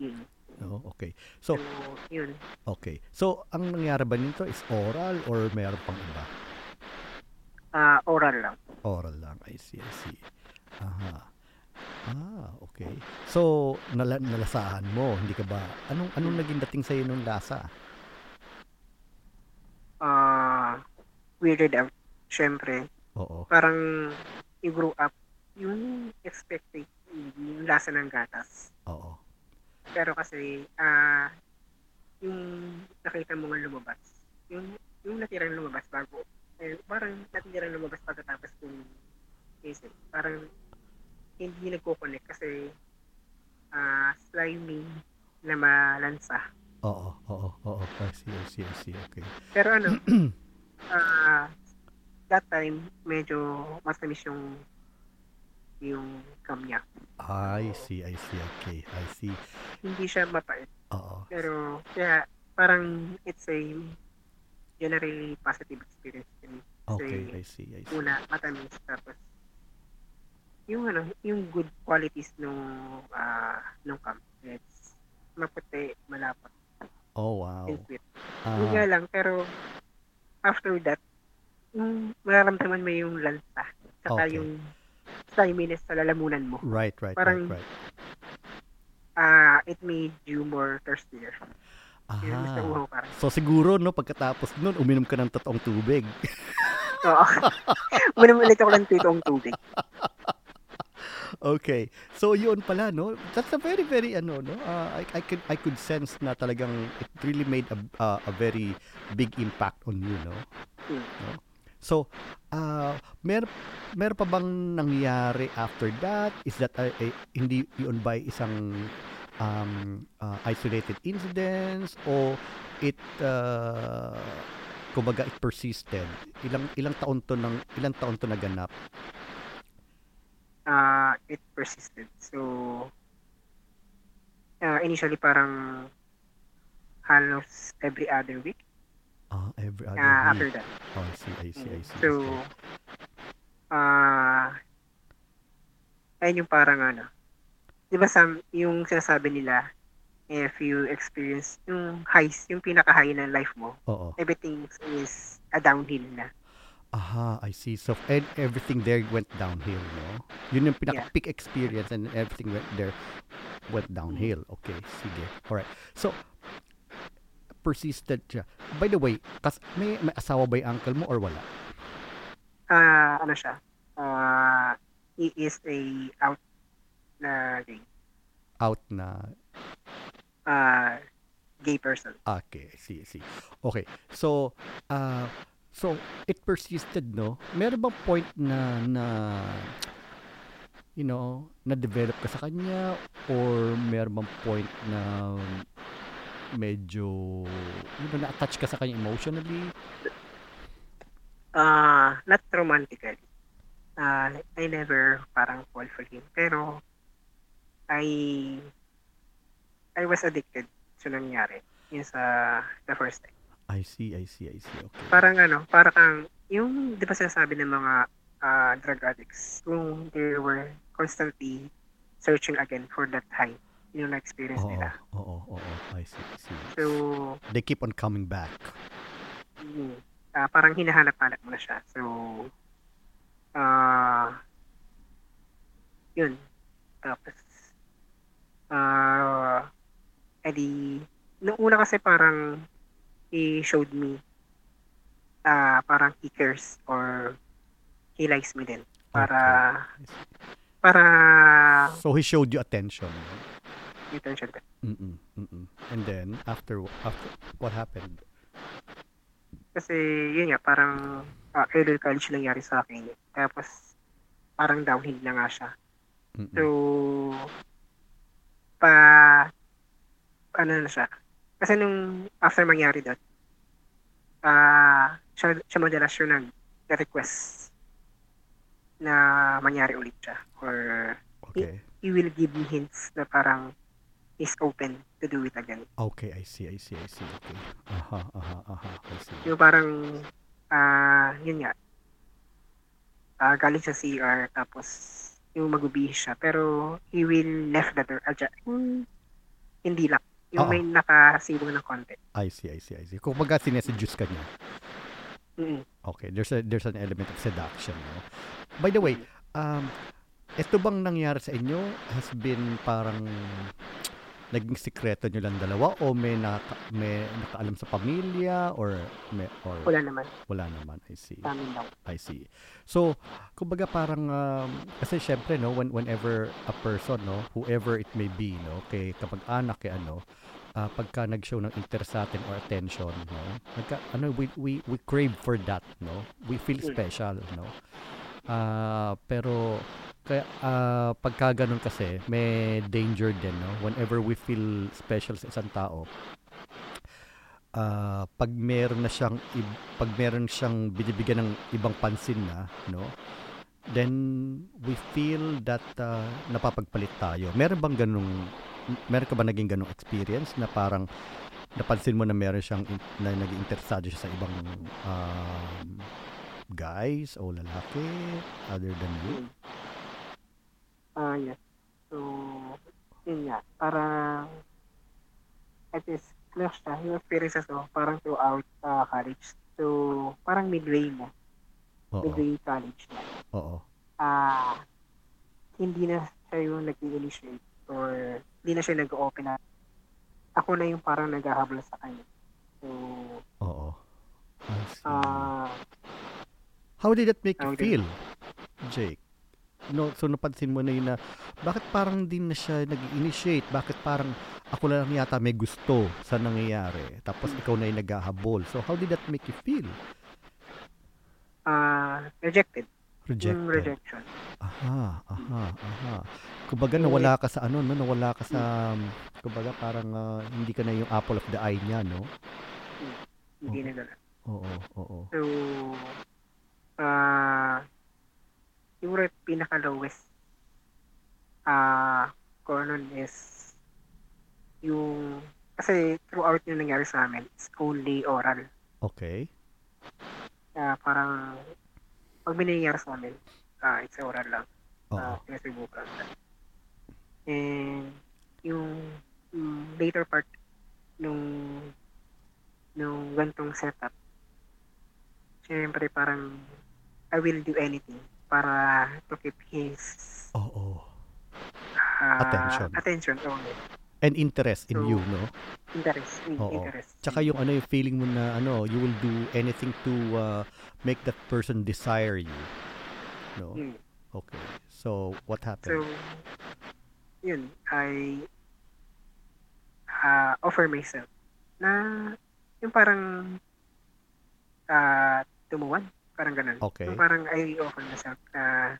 Mm. No? Okay. So, So, yun. okay. So, ang nangyari ba nito is oral or mayroon pang iba? Ah, oral lang. Oral lang. I see, I see. Aha. Ah, okay. So, nala- nalasahan mo, hindi ka ba, anong, anong naging dating sa'yo nung lasa? Ah, weirded out. Siyempre, Oo. parang grew up yung expected yung lasa ng gatas. Oo. Pero kasi, ah, yung nakita mo nga lumabas, yung, yung natirang lumabas bago, eh, parang natirang lumabas pagkatapos yung isip. Parang hindi nagko-connect kasi ah, slimy na malansa. Oo, oo, oo. I see, I see, I see. Okay. Pero ano, ah, that time, medyo matamis yung yung niya. I see, I see. Okay, I see. Hindi siya mapait. Oo. Pero, kaya, parang it's a generally positive experience to me. Okay, I see, I see. una matamis tapos yung ano, yung good qualities nung ah nung camp. It's maputi, malapot, Oh, wow. and sweet. Yun Ah, nga lang, pero after that, yung mararamdaman mo yung lansa. Saka Okay. yung sliminess sa lalamunan mo. right, right, parang- right, right. Ah, it made you more thirstier. Parang. So siguro no pagkatapos nun uminom ka ng totoong tubig. Oo. Muna ulit ako ng tutong tubig. Okay. So yun pala no. That's a very very ano no. Uh, I I could I could sense na talagang it really made a uh, a very big impact on you no. Hmm. no? So uh mer mer pa bang nangyari after that? Is that uh, eh, hindi yun by isang um, uh, isolated incidents o it uh, kumbaga it persisted? Ilang ilang taon to ng ilang taon to naganap? Ah, it persisted. So, ah, initially parang halos every other week Ah, every other ah, week. after that. Oh, I see, I see, I see. So, ah, ayun yung parang ano, di ba Sam, yung sinasabi nila, if you experience yung highs, yung pinaka-high ng life mo, Oo. everything is a downhill na. Aha, I see. So, and everything there went downhill, no? Yun yung pinaka-peak experience and everything went there went downhill. Okay, sige. Alright. So, persisted siya. By the way, kas may, may asawa ba yung uncle mo or wala? Ah, ano siya? Ah, he is a out na gay. Out na Ah, gay person. Okay, see, see. Okay. So, uh, so it persisted, no? Meron bang point na na you know, na-develop ka sa kanya or meron bang point na medyo you know, na-attach ka sa kanya emotionally? Ah, not romantically. Ah, I never parang fall for him. Pero, I, I was addicted sa nangyari. Yun sa the first time. I see, I see, I see. Okay. Parang ano, parang yung, di ba sinasabi ng mga ah, drug addicts, kung they were constantly searching again for that high, yung na-experience Oo, nila. oo, oo, oo. I see, I see. So, They keep on coming back. ah, parang hinahanap-hanap mo na siya. So, ah, yun. Tapos, ah, edi, nung una kasi parang, he showed me, ah, parang he cares or he likes me din. Para, see. para, So he showed you attention. Attention ko. Mm-mm, mm-mm. And then after after what happened? Kasi, yun nga, parang, ah, early college nangyari sa akin. Tapos, parang downhill na nga siya. Mm-mm. So, pa, ano na siya. Kasi nung after mangyari doon, ah siya, siya madalas yung nag-request na mangyari ulit siya. Or okay. he will give me hints na parang he's open to do it again. Okay, I see, I see, I see. Okay. Aha, aha, aha. I see. Yung parang, ah yun nga, ah galing sa CR, tapos yung magbibihis siya. Pero he will left the door aja. Yung hindi lock. Yung Oo. may nakasiwang ng konti. I see, I see, I see. Kung baga sineseduce ka niya. Mm. Okay, there's a there's an element of seduction, no? By the way, um ito bang nangyari sa inyo has been parang naging sikreto nyo lang dalawa o may naka, may nakaalam sa pamilya or may or Wala naman. wala naman I see amin lang. I see. So, kumbaga parang um, kasi syempre no when whenever a person no whoever it may be no kay kapag anak kay ano ah, pagka nag-show ng interest sa atin or attention no nagka, ano we, we we crave for that no we feel Mm. special no Ah, pero kaya ah, pagka ganun kasi may danger din no? Whenever we feel special sa isang tao ah, pag meron na siyang pag meron siyang binibigyan ng ibang pansin na no? Then we feel that ah, napapagpalit tayo. Meron bang ganung meron ka ba naging ganung experience na parang napansin mo na meron siyang na naging interesado siya sa ibang um, guys o lalaki other than you? Ah, yes. So, yun nga. Parang, at least, close siya. Yung experiences ko, parang throughout uh, college. So, parang midway na. Oo. Midway college na. Oo. Ah, hindi na siya yung nag-initiate or hindi na siya nag-open up. Ako na yung parang naghahabol sa kanya. So, Oo. Ah, How did that make you feel, Jake? No, so napansin mo na yun na bakit parang din na siya nag-initiate? Bakit parang ako lang yata may gusto sa nangyayari tapos ikaw na yung naghahabol. So how did that make you feel? ah, rejected. Rejected. Yung rejection. Aha, aha, aha. Kumbaga nawala ka sa ano, no? Nawala ka sa um, kumbaga parang ah, hindi ka na yung apple of the eye niya, no? Hindi Oo. na gano'n. Oo, oo. So, ah, siguro yung pinaka-lowest ah, ko nun is yung, kasi throughout yung nangyari sa amin, it's only oral. Okay. Ah, parang, pag may nangyayari sa amin, ah, it's oral lang. Oo. uh, pinasubukan. And yung, yung later part nung nung gantong setup, syempre parang I will do anything para to keep his Oo. uh, Attention. attention only. And interest in So, you, no? Interest. in- Oo. interest. Tsaka yung ano yung feeling mo na ano, you will do anything to uh, make that person desire you. No? Hmm. Okay. So, what So, happened? yun, I uh, offer myself na yung parang uh, tumuwan, parang ganun. Okay. Yung parang I offer myself na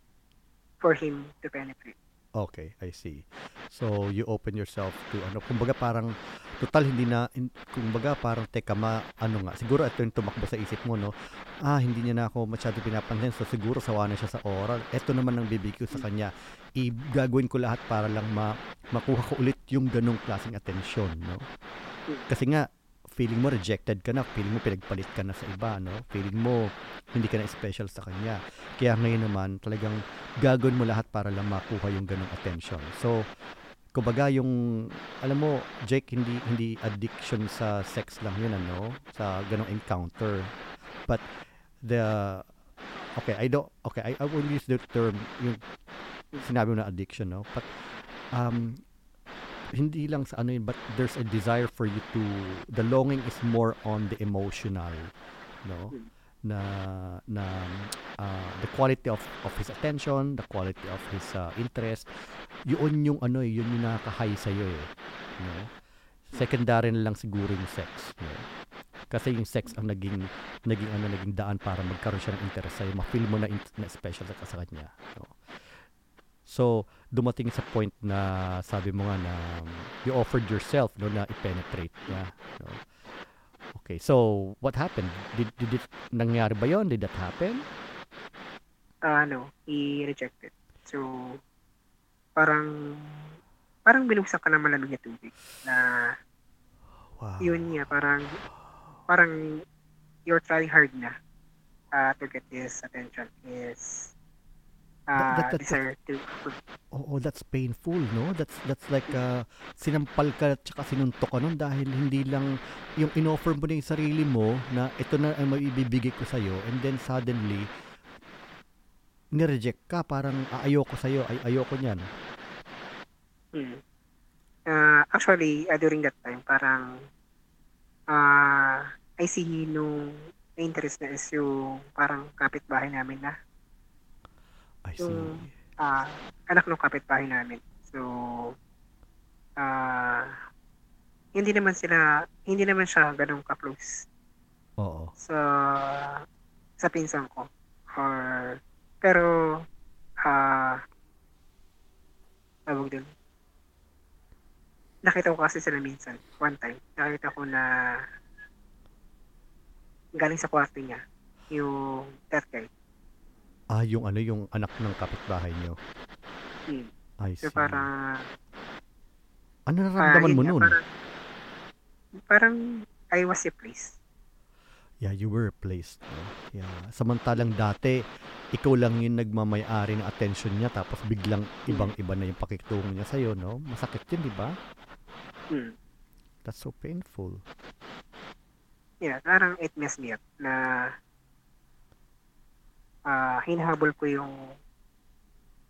for him to penetrate. Okay, I see. So, you open yourself to ano, kumbaga parang total hindi na in, kumbaga parang teka ma ano nga, siguro ito yung tumakbo sa isip mo no. Ah, hindi niya na ako masyado pinapansin. So siguro sawa na siya sa oral. Ito naman ang bibigay ko sa kanya. I gagawin ko lahat para lang ma makuha ko ulit yung ganong klaseng atensyon, no? Kasi nga feeling mo rejected ka na, feeling mo pinagpalit ka na sa iba, no? Feeling mo hindi ka na special sa kanya. Kaya ngayon naman, talagang gagawin mo lahat para lang makuha yung ganong attention. So, kumbaga yung, alam mo, Jake, hindi hindi addiction sa sex lang yun, ano? Sa ganong encounter. But, the, okay, I don't, okay, I, I will use the term, yung sinabi mo na addiction, no? But, um, hindi lang sa ano yun, but there's a desire for you to, the longing is more on the emotional, no? Na, na, uh, the quality of, of his attention, the quality of his uh, interest, yun yung ano eh, yun yung nakaka-high sa'yo eh, no? Secondary na lang siguro yung sex, no? Kasi yung sex ang naging, naging ano, naging daan para magkaroon siya ng interest sa'yo, ma-feel mo na, na special ka sa kanya, no? So, dumating sa point na sabi mo nga na um, you offered yourself no na i-penetrate niya no? okay so what happened did, did it nangyari ba yon did that happen Uh, ano, he rejected. So, parang, parang binuksan ka ng malamig na tubig na wow yun nga, parang, parang you're trying hard na uh, to get his attention, his uh, That- that- that- desire to, Oo, that's painful, no? That's that's like uh, sinampal ka at saka sinuntok ka nun dahil hindi lang yung inoffer mo na yung sarili mo na ito na ang maibibigay ko sa'yo and then suddenly nireject ka parang "Ah, ayoko sa'yo, ay ayoko niyan. Hmm. Uh, actually, uh, during that time, parang uh, I see nung interest na is yung parang kapitbahay namin na I see. Yung- ah anak ng kapitbahay namin. So, ah hindi naman sila, hindi naman siya ganun ka-close Oo. sa sa pinsan ko. Or, pero, ah tawag dun. Nakita ko kasi sila minsan, one time. Nakita ko na galing sa kwarto niya, yung that guy. Ah, yung ano, yung anak ng kapitbahay niyo. Hmm. I see. So, parang, ano nararamdaman yun mo nun? Parang, parang I was replaced. Yeah, you were replaced. No? Yeah. Samantalang dati, ikaw lang yung nagmamayari ng attention niya tapos biglang ibang-iba na yung pakikitungo niya sa'yo, no? Masakit yun, di ba? Hmm. That's so painful. Yeah, parang it messed me up na ah hinahabol ko yung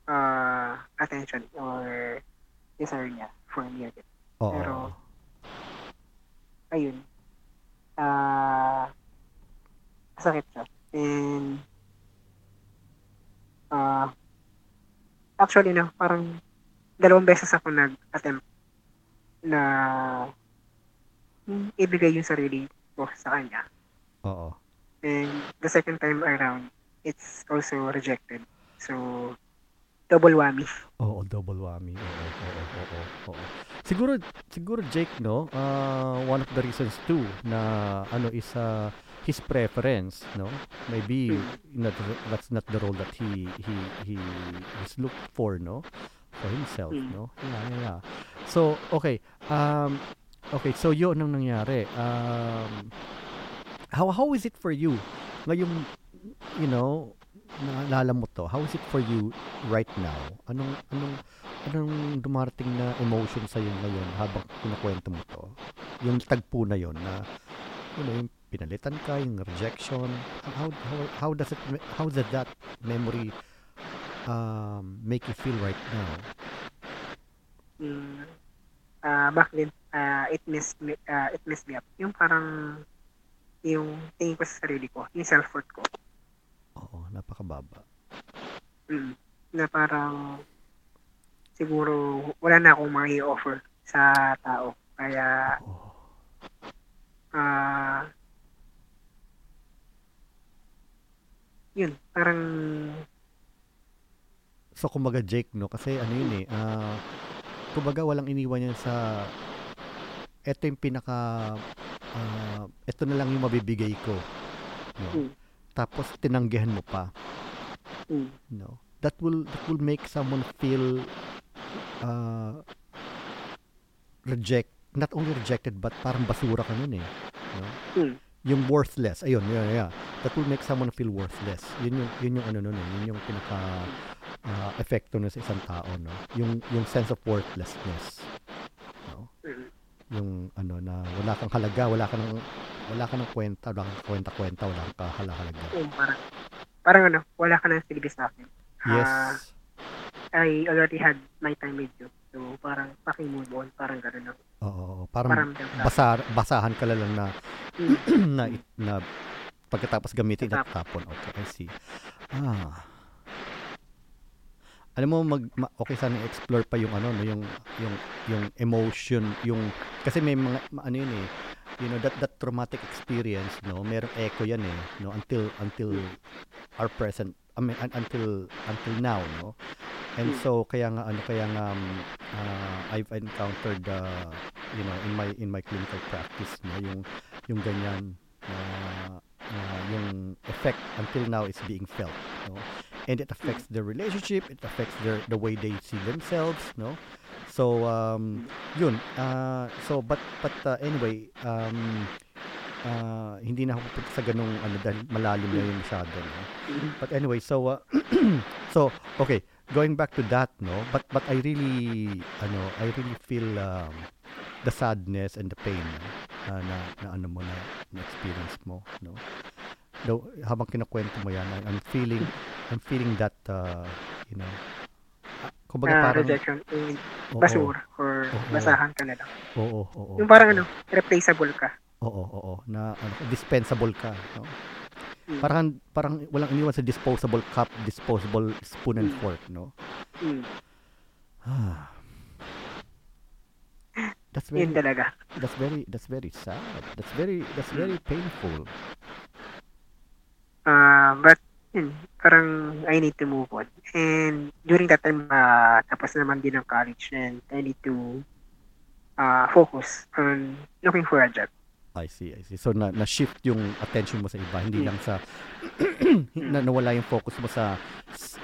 ah attention or desire niya for me again. Oo. Pero- Ayun. Ah sakit siya. And ah actually no, parang dalawang beses ako nag-attempt na ibigay yung sarili ko sa kanya. Oo. And the second time around, it's also rejected. So, double whammy. Oo, double whammy. Oo, oo, oo, oo. Siguro, siguro Jake, no, uh, one of the reasons too na ano is uh, his preference, no? Maybe not, that's not the role that he he he is looked for, no? For himself, Mm. no? Yeah, yeah, yeah. So, okay. Um, okay, so yun ang nangyari. Um, how how is it for you? Ngayong, you know, naalala mo to, how is it for you right now? Anong, anong, anong dumarating na emotion sa iyo ngayon habang kinukwento mo to? Yung tagpo na yon na, you know, yung pinalitan ka, yung rejection, how, how, how does it, how does that memory um, make you feel right now? Mm, ah back then, ah it messed me, ah, it messed me up. Yung parang, yung tingin ko sa sarili ko, yung self-worth ko. Oo, napakababa. Mm, na parang, siguro, wala na akong may offer sa tao. Kaya, Oo. ah yun, parang, So, kumbaga, Jake, no? Kasi ano yun eh, ah, kumbaga, walang iniwan yan sa, eto yung pinaka, ah, eto na lang yung mabibigay ko. No? Mm. Tapos, tinanggihan mo pa. mm, No? That will, that will make someone feel, uh, reject, not only rejected, but parang basura ka nun eh. No? mm, Yung worthless, ayun, yun, yeah. That will make someone feel worthless. Yun yung, yun yung ano nun eh, yun yung pinaka, uh, epekto nun sa isang tao, no? Yung, yung sense of worthlessness. No? mm, Yung ano na wala kang halaga, wala ka ng wala ka ng kwenta, wala kang kwenta-kwenta, wala kang kahalaga. yung parang, parang ano, wala ka nang silbi sa akin. Yes. Ah, I already had my time with you. So, parang paki-move on, parang gano'n ako. Oo, parang Parang sa basa, basahan ka lang na Mm, na, na pagkatapos gamitin at tapon. Okay, I see. Ah. Alam mo mag ma- okay sana explore pa yung ano no yung yung yung emotion yung kasi may mga ano yun eh you know that that traumatic experience no merong echo yan eh no until until our present I mean un- until until now no. And Mm. so kaya nga ano kaya nga um, uh, I've encountered uh, you know in my in my clinical practice no yung yung ganyan na na yung effect until now is being felt no. And it affects their relationship it affects their the way they see themselves no so um yun uh, so but but uh, anyway um uh, hindi na ako sa ganung ano dahil malalim na yun masyado no? But anyway, so uh, so okay, going back to that, no. But but I really ano, I really feel um, the sadness and the pain uh, na na ano mo na, na experience mo, no. Though, habang kinukwento mo yan, I'm feeling I'm feeling that uh, you know. Kumbaga ah, parang rejection, yung oo, basura, or Oo. basahan ka na lang. Oo, oo, Yung parang ano, replaceable ka. Oo, oo, na ano, dispensable ka, no? Mm, Parang parang walang iniwan sa disposable cup, disposable spoon and Mm. fork, no? mm, Ah. That's very yun talaga. that's very that's very sad. That's very that's very painful. Ah, but, yun, parang I need to move on. And during that time, ah, tapos naman din ng college and I need to ah focus on looking for a job. I see, I see. So na, na shift yung attention mo sa iba, hindi lang sa na nawala yung focus mo sa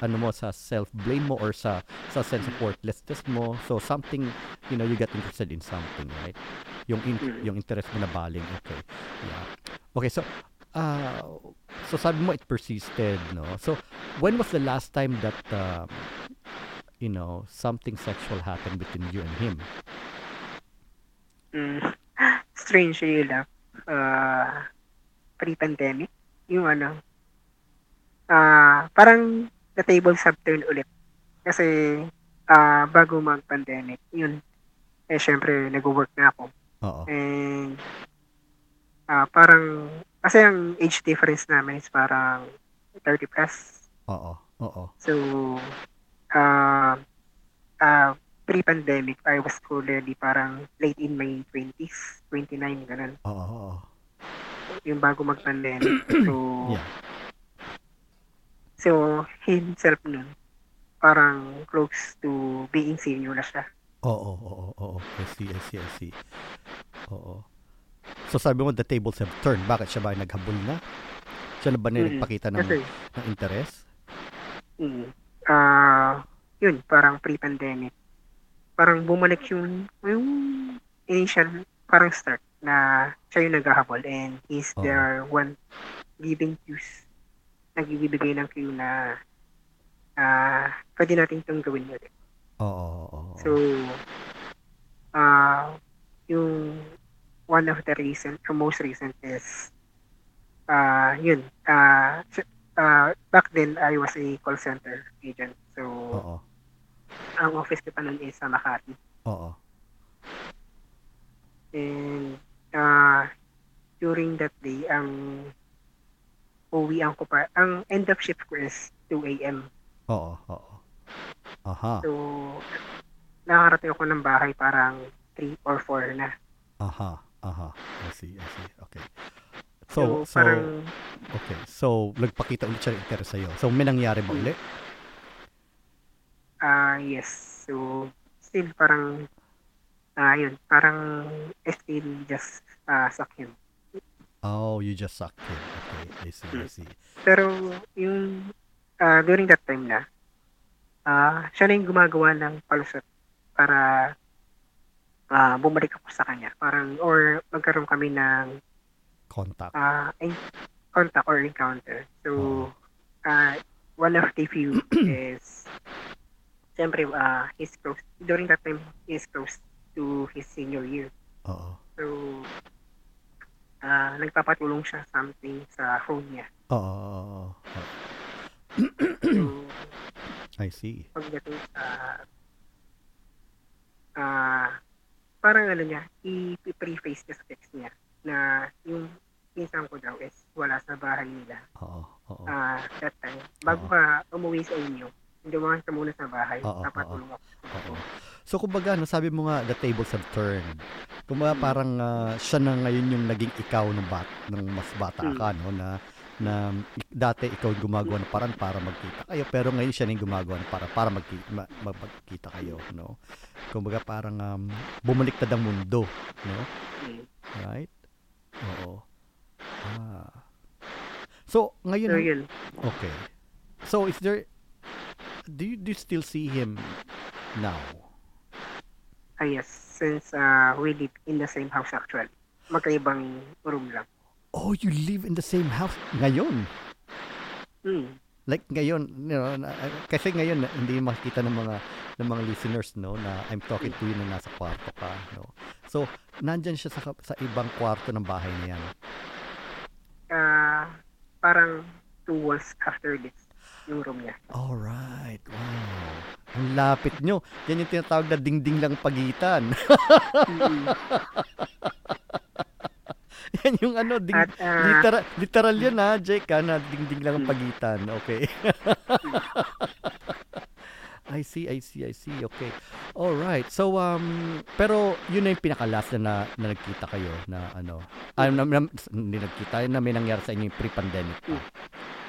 ano mo sa self-blame mo or sa sa sense of worthlessness mo. So something, you know, you get interested in something, right? Yung in, yung interest mo na baling. Okay. Yeah. Okay, so uh, so sabi mo it persisted, no? So, when was the last time that, um, you know, something sexual happened between you and him? Mm, strangely enough, uh, pre-pandemic, yung ano, ah parang the tables have turned ulit. Kasi ah bago mag-pandemic, yun, eh syempre nag-work na ako. Oo. And ah parang, kasi ang age difference namin is parang 30 plus. Oo. Oo. So, ah ah pre-pandemic, I was already parang late in my 20s, 29, ganun. Oo. Oo. Yung bago mag-pandemic. So, Yeah. so himself nun, parang close to being senior na siya. Oo. Oo. Oo. I see. I see. I see. Oo. So sabi mo the tables have turned. Bakit siya ba ay naghabol na? Siya na ba na nagpakita ng, Kasi, ng interest? mm, ah yun, parang pre-pandemic. Parang bumalik yung, yung initial, parang start na siya yung naghahabol and he's Oo. there one giving cues. Nagbibigay ng cue na ah pwede natin itong gawin ulit. Oo. Oo. oo. So, ah yung one of the recent, or most recent is, ah yun, ah uh, back then I was a call center agent. So, Oo. ang office ko pa nun is sa Makati. Oo. And, ah during that day, ang uwian ko pa, ang end of shift ko is 2 a.m. Oo. Oo. Aha. So, nakakarating ako ng bahay parang 3 or 4 na. Aha. Aha. I see. I see. Okay. So, So, so, parang, okay. So, nagpakita ulit siya ng interest sa'yo. So, may nangyari ba ulit? ah yes. So, still parang, ah yun, parang still just uh, suck him. Oh, you just sucked him. Okay. I see. I see. Pero, yung, ah during that time na, ah siya na yung gumagawa ng palusot para ah bumalik ako sa kanya. Parang, or magkaroon kami ng Contact. ah en- contact or encounter. So, ah one of the few is, siyempre, ah he's close, during that time, he's close to his senior year. Oo. So, ah nagpapatulong siya something sa phone niya. Oo. So, I see. pagdating sa ah parang ano niya, i-preface niya sa text niya na yung pinsan ko daw is wala sa bahay nila. Oo. Oo. Ah, that time, bago Oo. ka umuwi sa inyo, dumaan ka muna sa bahay, Oo, papatulong ako. Oo. So kumbaga, no, sabi mo nga the tables have turned. Kumbaga Mm. parang ah, siya na ngayon yung naging ikaw ng bat ng mas bata Mm. ka no na na dati ikaw yung gumagawa ng paraan para magkita kayo pero ngayon siya na yung gumagawa ng para para magki, ma, ma- magkita kayo no. Kumbaga parang um, bumaliktad ang mundo no. Mm. Right? Oo. Ah. So, ngayon So yun, Okay. So is there do you, do you still see him now? ah yes, since ah we live in the same house actually. Magkaibang room lang. Oh, you live in the same house ngayon. Mm. Like ngayon, you know, na- kasi ngayon hindi makita ng mga ng mga listeners no na I'm talking to you na nasa kwarto ka, no. So, nandyan siya sa sa ibang kwarto ng bahay niya. Ah, parang two walls after this, yung room niya. All right. Wow. Ang lapit nyo. Yan yung tinatawag na dingding lang pagitan. Mm. yan yung ano, ding, At ah, literal, literal yun ha, Jake, ha, na dingding lang ang pagitan. Okay. I see, I see, I see. Okay. All right. So um pero yun na yung pinaka-last na, na, na nagkita kayo na ano. Ah, na, na, hindi nagkita, na may nangyari sa inyo yung pre-pandemic pa.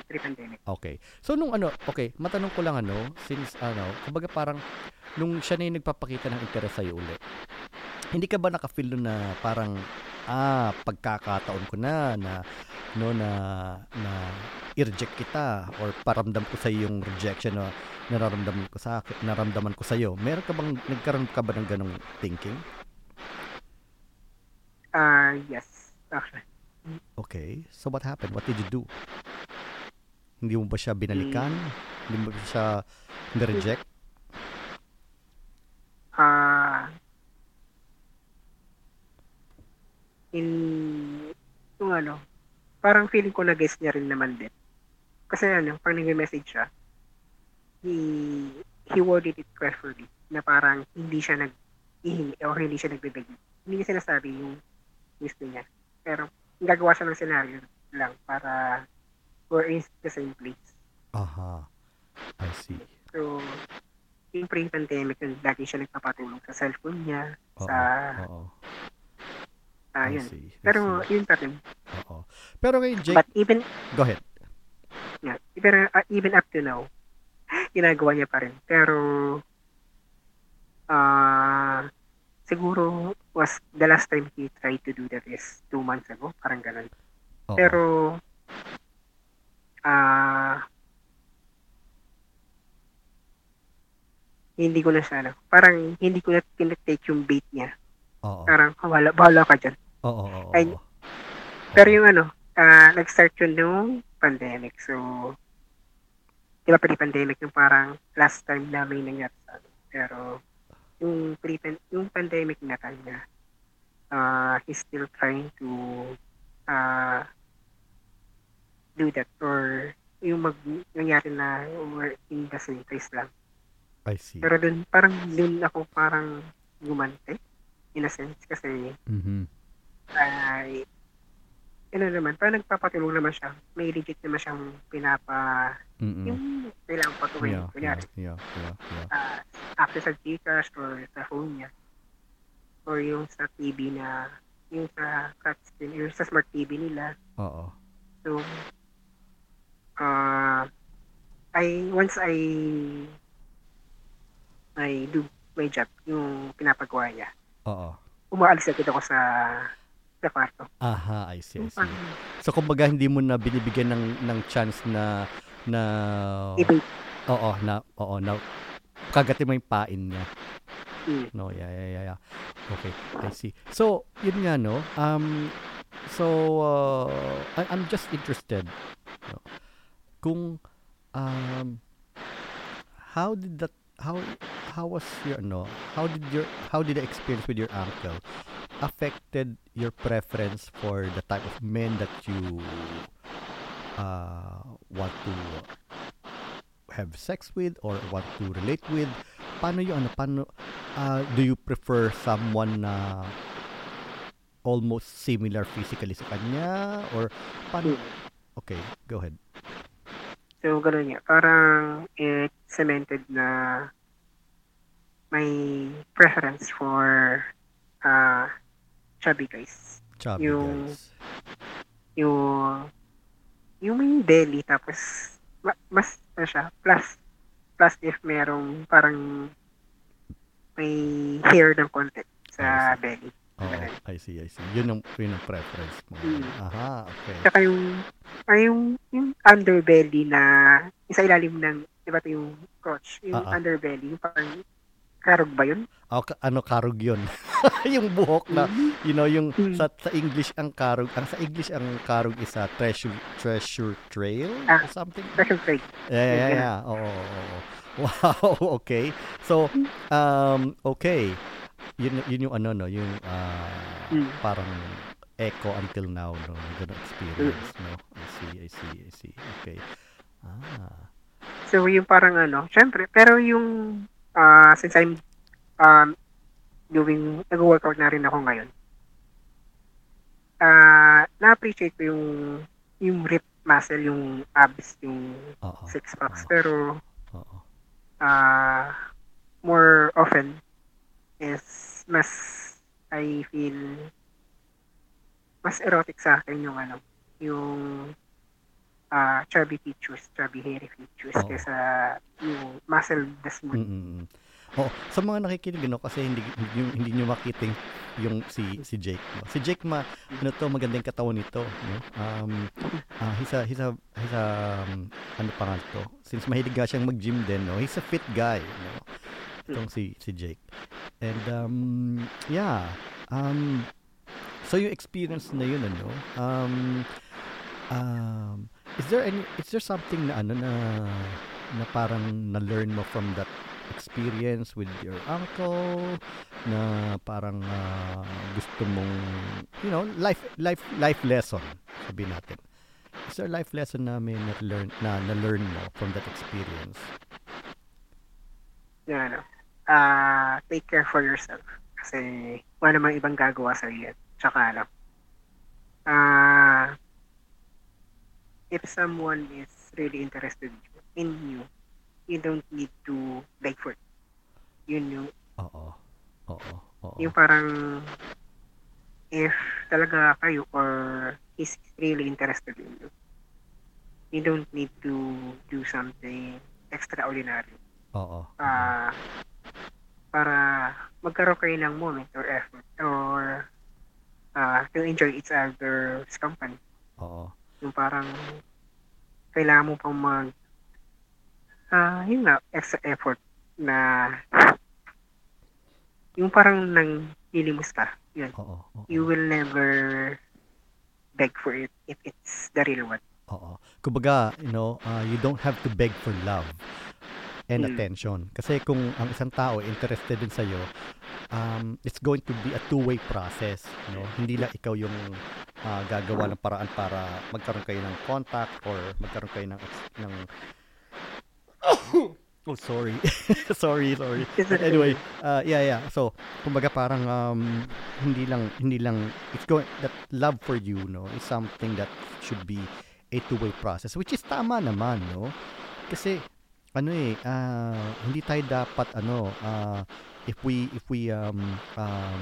pre-pandemic. Okay. So nung ano, okay, matanong ko lang ano, since ano, kumbaga parang nung siya na yung nagpapakita ng interest sa'yo ulit, hindi ka ba naka-feel na parang, ah, pagkakataon ko na, na, no, na, na, i-reject kita, or paramdam ko sa yung rejection na nararamdaman ko sa akin, naramdaman ko sa iyo. Meron ka bang, nagkaroon ka ba ng ganong thinking? Ah, yes, actually. Okay. So what happened? What did you do? Hindi mo ba siya binalikan? Hindi mo ba siya nireject? Ah, in yung ano, parang feeling ko na-guess niya rin naman din. Kasi ano, pag nag-message siya, he, he worded it carefully na parang hindi siya nag ihingi or hindi siya nagbibig. Hindi niya sinasabi yung gusto niya. Pero gagawa siya ng scenario lang para we're in the same place. Aha. I see. So, yung pre-pandemic, lagi siya nagpapatulong sa cellphone niya, Oo. sa, Oo. Ah, I yun. see. Pero, see. yun pa rin. Oo. Pero ngayon, Jake, But even, go ahead. yeah, pero uh, even up to now, ginagawa niya pa rin. Pero, ah, siguro was the last time he tried to do that is two months ago, parang ganun. Oo. Pero, ah, hindi ko na ano, parang hindi ko na tinatake yung bait niya. Oo. Parang, wala, bahala ka dyan. Oo. Oo. Ay, oo. Pero yung ano, ah nag-start yun nung pandemic. So, di ba pre-pandemic yung parang last time na may nangyari sa. Pero, yung, pre yung pandemic na time niya, ah he's still trying to ah do that or yung mag nangyari na we're in the same place lang. I see. Pero dun, parang dun ako parang gumante in a sense kasi Mhm. Ay ano naman, parang nagpapatulong naman siya. May legit naman siyang pinapa, Mm-mm. yung kailangan patuloy. Yeah, yeah, Kunyari, yeah, yeah, yeah. ah, access sa Gcash or sa phone niya. Or yung sa TV na, yung sa flat screen, yung sa smart TV nila. Oo. So, uh, I, once I, I do my job, yung pinapagawa niya, Oo. umaalis agad ako sa, sa kwarto. Aha, I see, I see. So kumbaga hindi mo na binibigyan ng ng chance na na ibig, oo, na oo, na kagatin mo yung pain niya. mm, No, yeah, yeah, yeah, yeah. Okay, I see. So, yun nga no. Um so uh, I, I'm just interested no, kung um how did that how how was your no how did your how did the experience with your uncle affected your preference for the type of men that you uh, want to have sex with or want to relate with? Paano yung ano paano uh, do you prefer someone na almost similar physically sa kanya or paano? Mm. okay go ahead So, gano'n niya. Parang it cemented na may preference for uh, chubby guys. chubby Yung- guys Yung, yung may belly, tapos ma- mas, ano siya, plus, plus if merong parang may hair ng konti sa belly. Oh I see I see yun ang yun ang preference mo Mm. aha okay Tsaka yung, ay yung, yung underbelly na, yung sa ilalim ng, di ba ito yung crotch, yung ah. underbelly, yung parang, karog ba yun? oh, ka- ano karug yun yung buhok na you know yung Mm. sa sa English ang karug ang sa English ang karug is a treasure treasure trail Ah. or something Special trait. Yeah, yeah, Yeah. yeah. Oo, oo, oo. Wow, okay. So, um, okay. Yun, yun yung ano, no, yung ah, Mm. parang echo until now, no, ganun experience, no. I see, I see, I see. Okay. Ah, So, yung parang ano, syempre, pero yung, ah since I'm, um, doing, nag-workout na rin ako ngayon, ah na-appreciate ko yung, yung rip muscle, yung abs, yung oo, six packs, oo. pero, oo. ah more often is mas I feel mas erotic sa akin yung ano yung ah chubby features, chubby hairy features Oo. kaysa yung muscle the smooth. Mm-mm. Oh, sa mga nakikinig no kasi hindi yung hindi niyo makita yung, si si Jake. No? Si Jake ma ano to magandang katawan nito, no? Um ah, he's a he's a he's a um, ano pangal to? Since mahilig siyang mag-gym din, no? He's a fit guy, no? Itong si si Jake. And um yeah, um So yung experience na yun ano, um, um, is there any is there something na ano na na parang na-learn mo from that experience with your uncle na parang ah, gusto mong you know life life life lesson sabi natin. Is there a life lesson na may na-learn na na-learn mo from that experience? Yung ano, ah take care for yourself. Kasi wala namang ibang gagawa sa yan. Tsaka ano, ah if someone is really interested in you, you don't need to beg for it. You know, oo oo oo yung parang if talaga kayo or is really interested in you, you don't need to do something extraordinary. oo ah para magkaroon kayo ng moment or effort or ah to enjoy each other's company. oo Yung parang kailangan mo pang mag ah yun nga, extra effort na yung parang nang lilimos ka. Yun. oo oo You will never beg for it if it's the real one. Oo. Kumbaga, you know, uh, you don't have to beg for love and Mm. attention. Kasi kung ang isang tao interested din sa'yo, um, it's going to be a two-way process. No? Hindi lang ikaw yung uh, gagawa ng paraan para magkaroon kayo ng contact or magkaroon kayo ng... ng oh, sorry. sorry, sorry. Anyway, uh, yeah, yeah. So, kumbaga parang um, hindi lang hindi lang it's going that love for you, no, is something that should be a two-way process, which is tama naman, no? Kasi ano eh, ah, hindi tayo dapat ano, ah, if we if we um, um,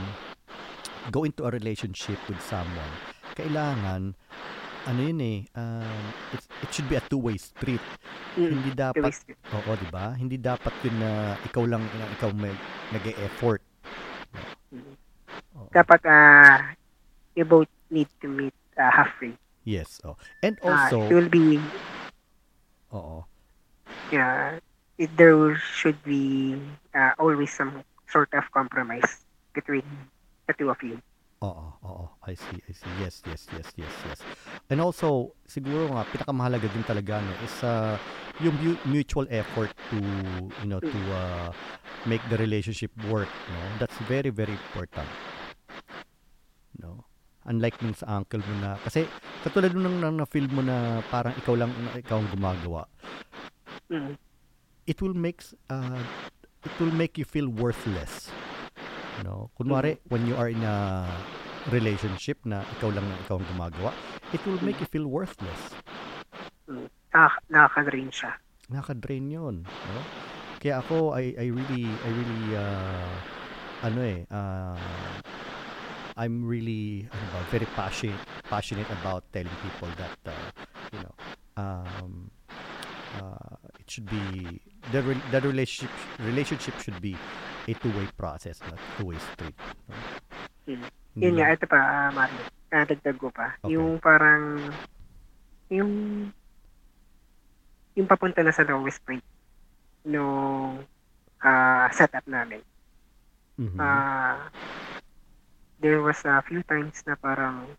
go into a relationship with someone, kailangan ano yun eh, um, it's, it should be a two-way street. Mm, Hindi dapat it. Oo, 'di ba? Hindi dapat yun na ikaw lang na ikaw may nag-e-effort. Mm. Oo. Dapat ah you both need to meet ah, halfway. Yes. Oh. And also, it will be oo. It, there should be uh, always some sort of compromise between the two of you. Oo, oo. I see, I see. Yes, yes, yes, yes, yes. And also, siguro nga pinakamahalaga din talaga no is uh, yung mu- mutual effort to, you know, to uh, make the relationship work, no? That's very very important. No? Unlike nung sa uncle mo na kasi katulad nung nang na-feel mo na parang ikaw lang ikaw ang gumagawa. Mm. it will make uh, it will make you feel worthless. No, kunwari when you are in a relationship na ikaw lang ang ikaw ang gumagawa, it will make you feel worthless. Ah, nakaka-drain siya. Nakaka-drain 'yon, no? Kaya ako I I really I really uh, ano eh uh, I'm really ano ba, very passionate passionate about telling people that uh, you know um, uh, it should be the re- the relationship relationship should be a two-way process not two-way street no? Mm. Hindi Yun nga, ito pa, uh, Mario. Nadagdag ko pa. Okay. Yung parang, yung, yung papunta na sa lowest point nung ah, setup namin. Mhm. Ah, there was a few times na parang,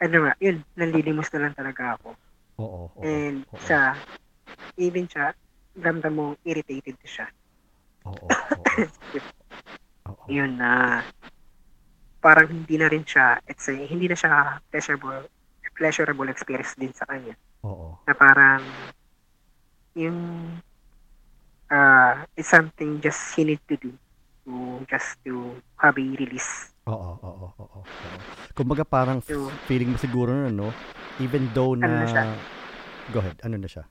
ano nga, yun, nanlilimos na lang talaga ako. Oo oo And oo, siya, even siya, ramdam mo irritated siya. oo oo oo Yun na parang hindi na rin siya, it's a, hindi na siya pleasurable pleasurable experience din sa kanya. oo Na parang yung uh, it's something just he need to do to just to have a release. Oo oo oo oo kumbaga parang feeling mo siguro na no even though na Ano na siya? go ahead ano na siya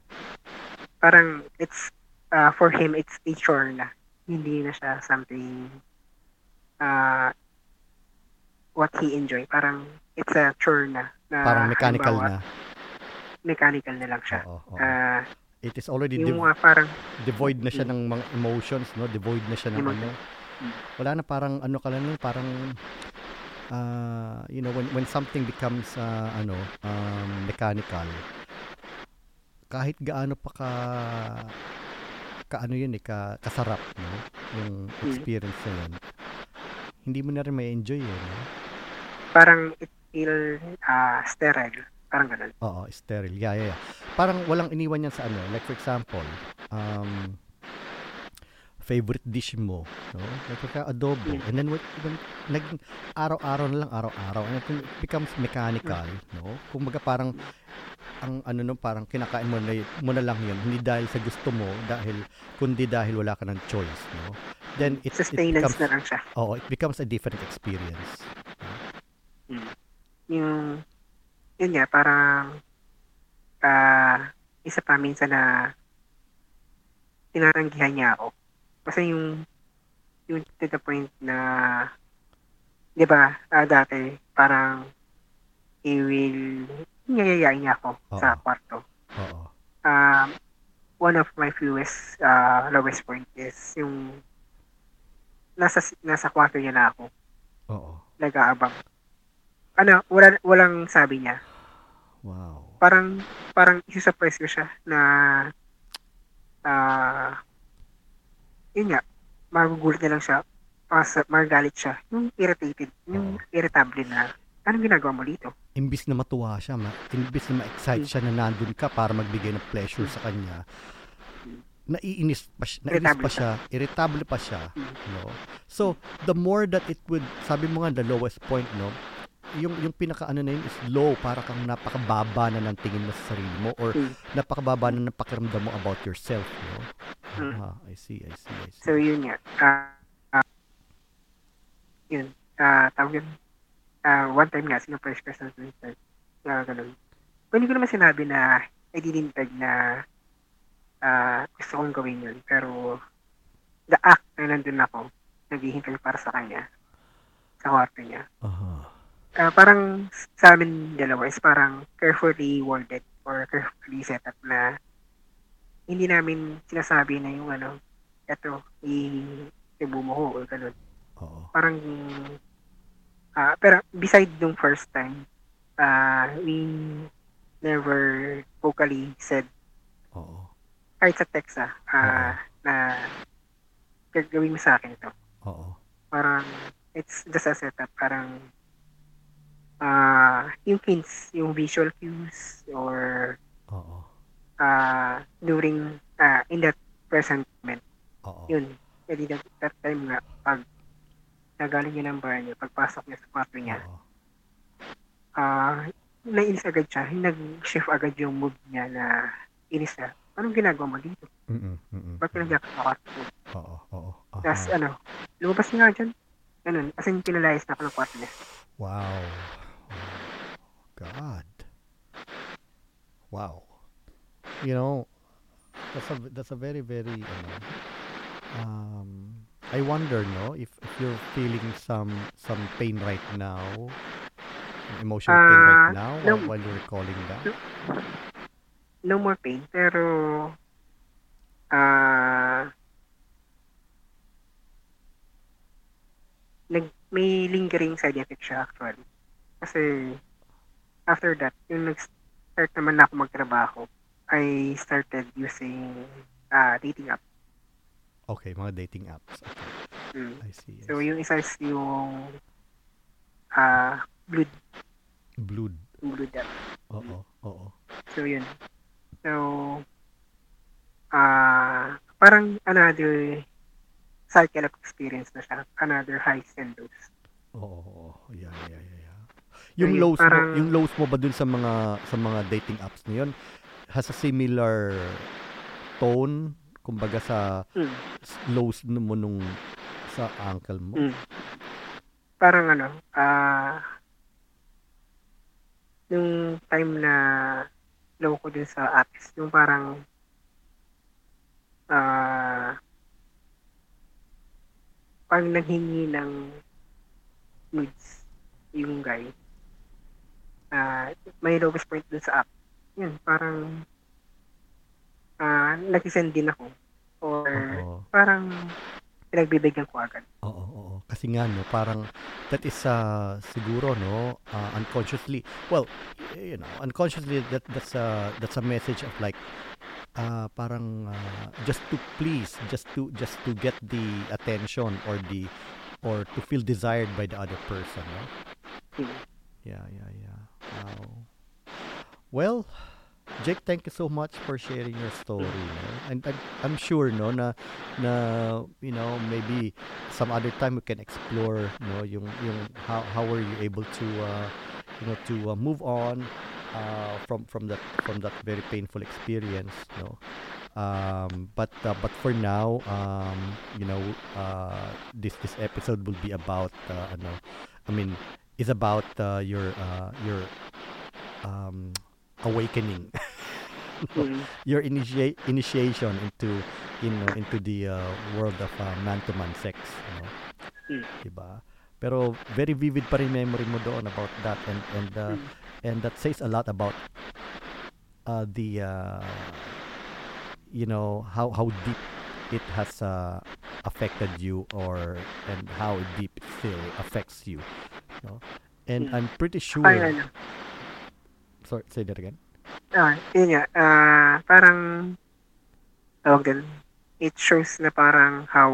Parang it's uh, for him it's a chore na. Hindi na siya something uh, what he enjoy. Parang it's a chore na. na parang mechanical na Mechanical na lang siya. oo oo Ah, it is already yung dev- mga parang devoid na siya ng mga emotions no devoid na siya ng Emotion. ano Mm. Wala na parang ano ka lang parang ah, you know when when something becomes ah, ano um, mechanical kahit gaano pa ka kaano yun eh ka, kasarap no yung Mm. experience na yun hindi mo na rin may enjoy eh. No? Parang it feel uh, sterile. Parang ganun. Oo, sterile. Yeah, yeah, yeah. Parang walang iniwan yan sa ano. Like for example, um, favorite dish mo, no? Like ka adobo. Mm. And then when naging araw-araw na lang, araw-araw. And it becomes mechanical, no? Kumbaga parang ang ano no parang kinakain mo na mo na lang yun hindi dahil sa gusto mo dahil kundi dahil wala ka ng choice no then it, it Sustenance becomes na lang siya. oh it becomes a different experience Mm. Yung, yun nga, parang, ah, isa pa minsan na tinatanggihan niya ako. Kasi yung, yung to the point na, di ba, ah, dati, parang, he will, niyayayain niya ako Oo. sa kwarto. oo Um, one of my fewest, uh, lowest point is yung, nasa, nasa kwarto niya na ako oo nag-aabang. Ano, wala, walang sabi niya. wow Parang, parang isusurprise ko siya na, ah, yun nga, magugulat na lang siya, pas, magagalit siya, yung irritated, yung irritable na, anong ginagawa mo dito? imbis na matuwa siya ma, imbis na ma-excite Hmm. siya na nandun ka para magbigay ng pleasure sa kanya naiinis pa siya, naiinis Irritable pa siya, irritable pa siya, Hmm. no? So, the more that it would, sabi mo nga, the lowest point, no? Yung, yung pinaka ano na yun is low, para kang napakababa na ng tingin mo sa sarili mo or Hmm. napakababa na ng pakiramdam mo about yourself, no? Hmm. Ah, I see, I see, I see. So, yun nga, ah, ah, yun, ah, tawag yun, ah, one time nga, sinurprise ko sa Twitter, na ganun. Pwede ko naman sinabi na, I didn't beg na, ah, gusto kong gawin yun, pero, the act na nandun ako, naghihintay para sa kanya, sa kwarto niya. Aha. Ah, parang sa amin dalawa is parang carefully worded or carefully set up na hindi namin sinasabi na yung ano, eto, ko or ganun. Oo. Parang, ah pero beside nung first time, ah we never vocally said, Oo. kahit sa text ah, ah, na gagawin mo sa akin ito. Oo. Parang, it's just a setup. Parang, ah yung hints, yung visual cues, or Oo. Ah during, ah in that present moment, Oo. yun. Kasi that, that time nga, pag nagaling niya ng bar niya, pagpasok niya sa kwarto niya, ah nainis agad siya, nag-shift agad yung mood niya na inis na. Anong ginagawa mo dito? Mm-mm, mm-mm. Ba't pinagyak ka sa kwarto? Oo, oo. Aha. Tapos ano, lumabas nga dyan. Ganun. As in, pinalayas na ako ng kwarto niya. Wow. God. Wow. You know, that's a that's a very very ano, um I wonder no if, if you're feeling some some pain right now, emotional pain right Ah, now no. while, while you're recalling that. no more pain, pero ah nag may lingering side effect siya actually. Kasi after that, yung nag-start naman na ako magtrabaho, I started using ah dating app. Okay, mga dating apps. Okay, Mm. I see. I So see. yung isa is yung ah Blood, Blood. Blood app. Oo, oo. So, yun. So, ah parang another cycle of experience na siya. Another highs and lows. Oo, oo. Yeah, yeah, yeah, yeah. Yung Ayun, lows parang- mo, yung lows mo ba dun sa mga sa mga dating apps na yun has a similar tone kumbaga sa Mm. lows mo nung sa ankle mo? Mm. Parang ano, ah nung time na low ko dun sa apps, yung parang ah pag naghingi ng nudes yung guy, ah may lowest point dun sa app. Yun, parang ah nag-send din ako. Or Oo. parang pinagbibigyan ko agad. Oo, oo. Kasi nga no, parang that is uh, siguro no, uh, unconsciously. Well, you know, unconsciously that that's a that's a message of like uh, parang uh, just to please, just to just to get the attention or the or to feel desired by the other person, no? Mm. Yeah, yeah, yeah. Wow. Well, Jake, thank you so much for sharing your story. No? And I'm, I'm sure, no, na, na, you know, maybe some other time we can explore, no, yung, yung how, how were you able to, uh, you know, to uh, move on uh, from from that from that very painful experience, no. Um, but uh, but for now, um, you know, uh, this this episode will be about, uh, ano, I mean, is about uh, your uh, your um, awakening Mm. your initiate initiation into you know into the uh, world of uh, man to man sex you know Mm. diba pero very vivid pa rin memory mo doon about that and and uh, Mm. and that says a lot about uh, the uh, you know how how deep it has uh, affected you or and how deep it still affects you you know? and Mm. I'm pretty sure Parang ano, sorry say that again ah, yun nga, ah, parang, tawag din, it shows na parang how,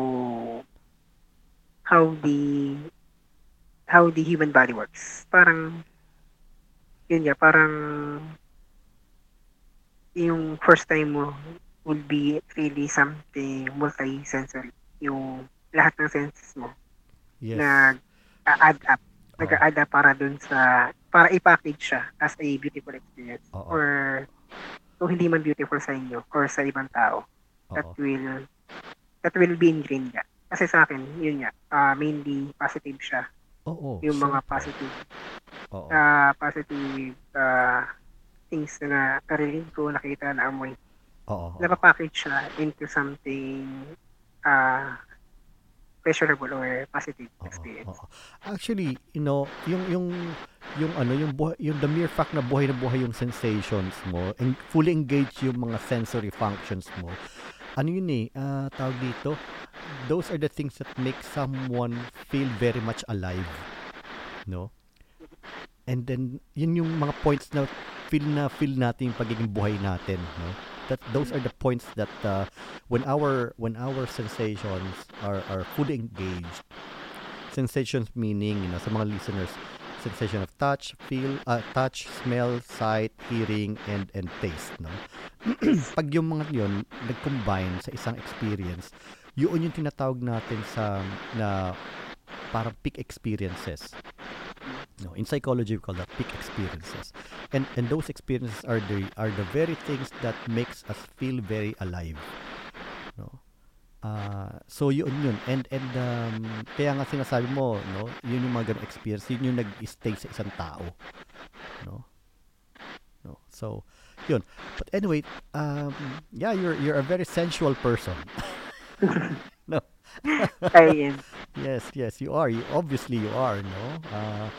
how the, how the human body works. Parang, yun nga, parang, yung first time mo will be really something multi-sensory. Yung lahat ng senses mo yes nag-add up. Up para dun sa, para i-package siya as a beautiful experience. Oo. Or kung hindi man beautiful sa inyo or sa ibang tao, that Oo. will that will be ingrained nga. Kasi sa akin, yun nga, ah, mainly positive siya. Oo, yung mga positive Oo. ah positive ah, things na narinig ko, nakita, naamoy. Oo. oo. Napapackage siya into something ah pleasurable or positive Oo, experience. oo. Actually, you know, yung yung yung ano, yung buhay, yung the mere fact na buhay na buhay yung sensations mo, and fully engaged yung mga sensory functions mo. Ano yun eh, ah, tawag dito, those are the things that make someone feel very much alive. No? And then, yun yung mga points na feel na feel natin yung pagiging buhay natin, no? That those are the points that uh, when our when our sensations are are fully engaged, sensations meaning, you know, sa mga listeners, sensation of touch, feel, uh, touch, smell, sight, hearing, and and taste, no? Pag yung mga yun nag-combine sa isang experience, yun yung tinatawag natin sa na parang peak experiences. No, in psychology we call that peak experiences. And and those experiences are the are the very things that makes us feel very alive. No. Ah, so yun yun. And and um, kaya nga sinasabi mo, no, yun yung mga ganung experience, yun yung nag-stay sa isang tao. No. No. So, yun. But anyway, um, yeah, you're you're a very sensual person. no. Ayun. Yes, yes, you are. You obviously you are, no? Uh,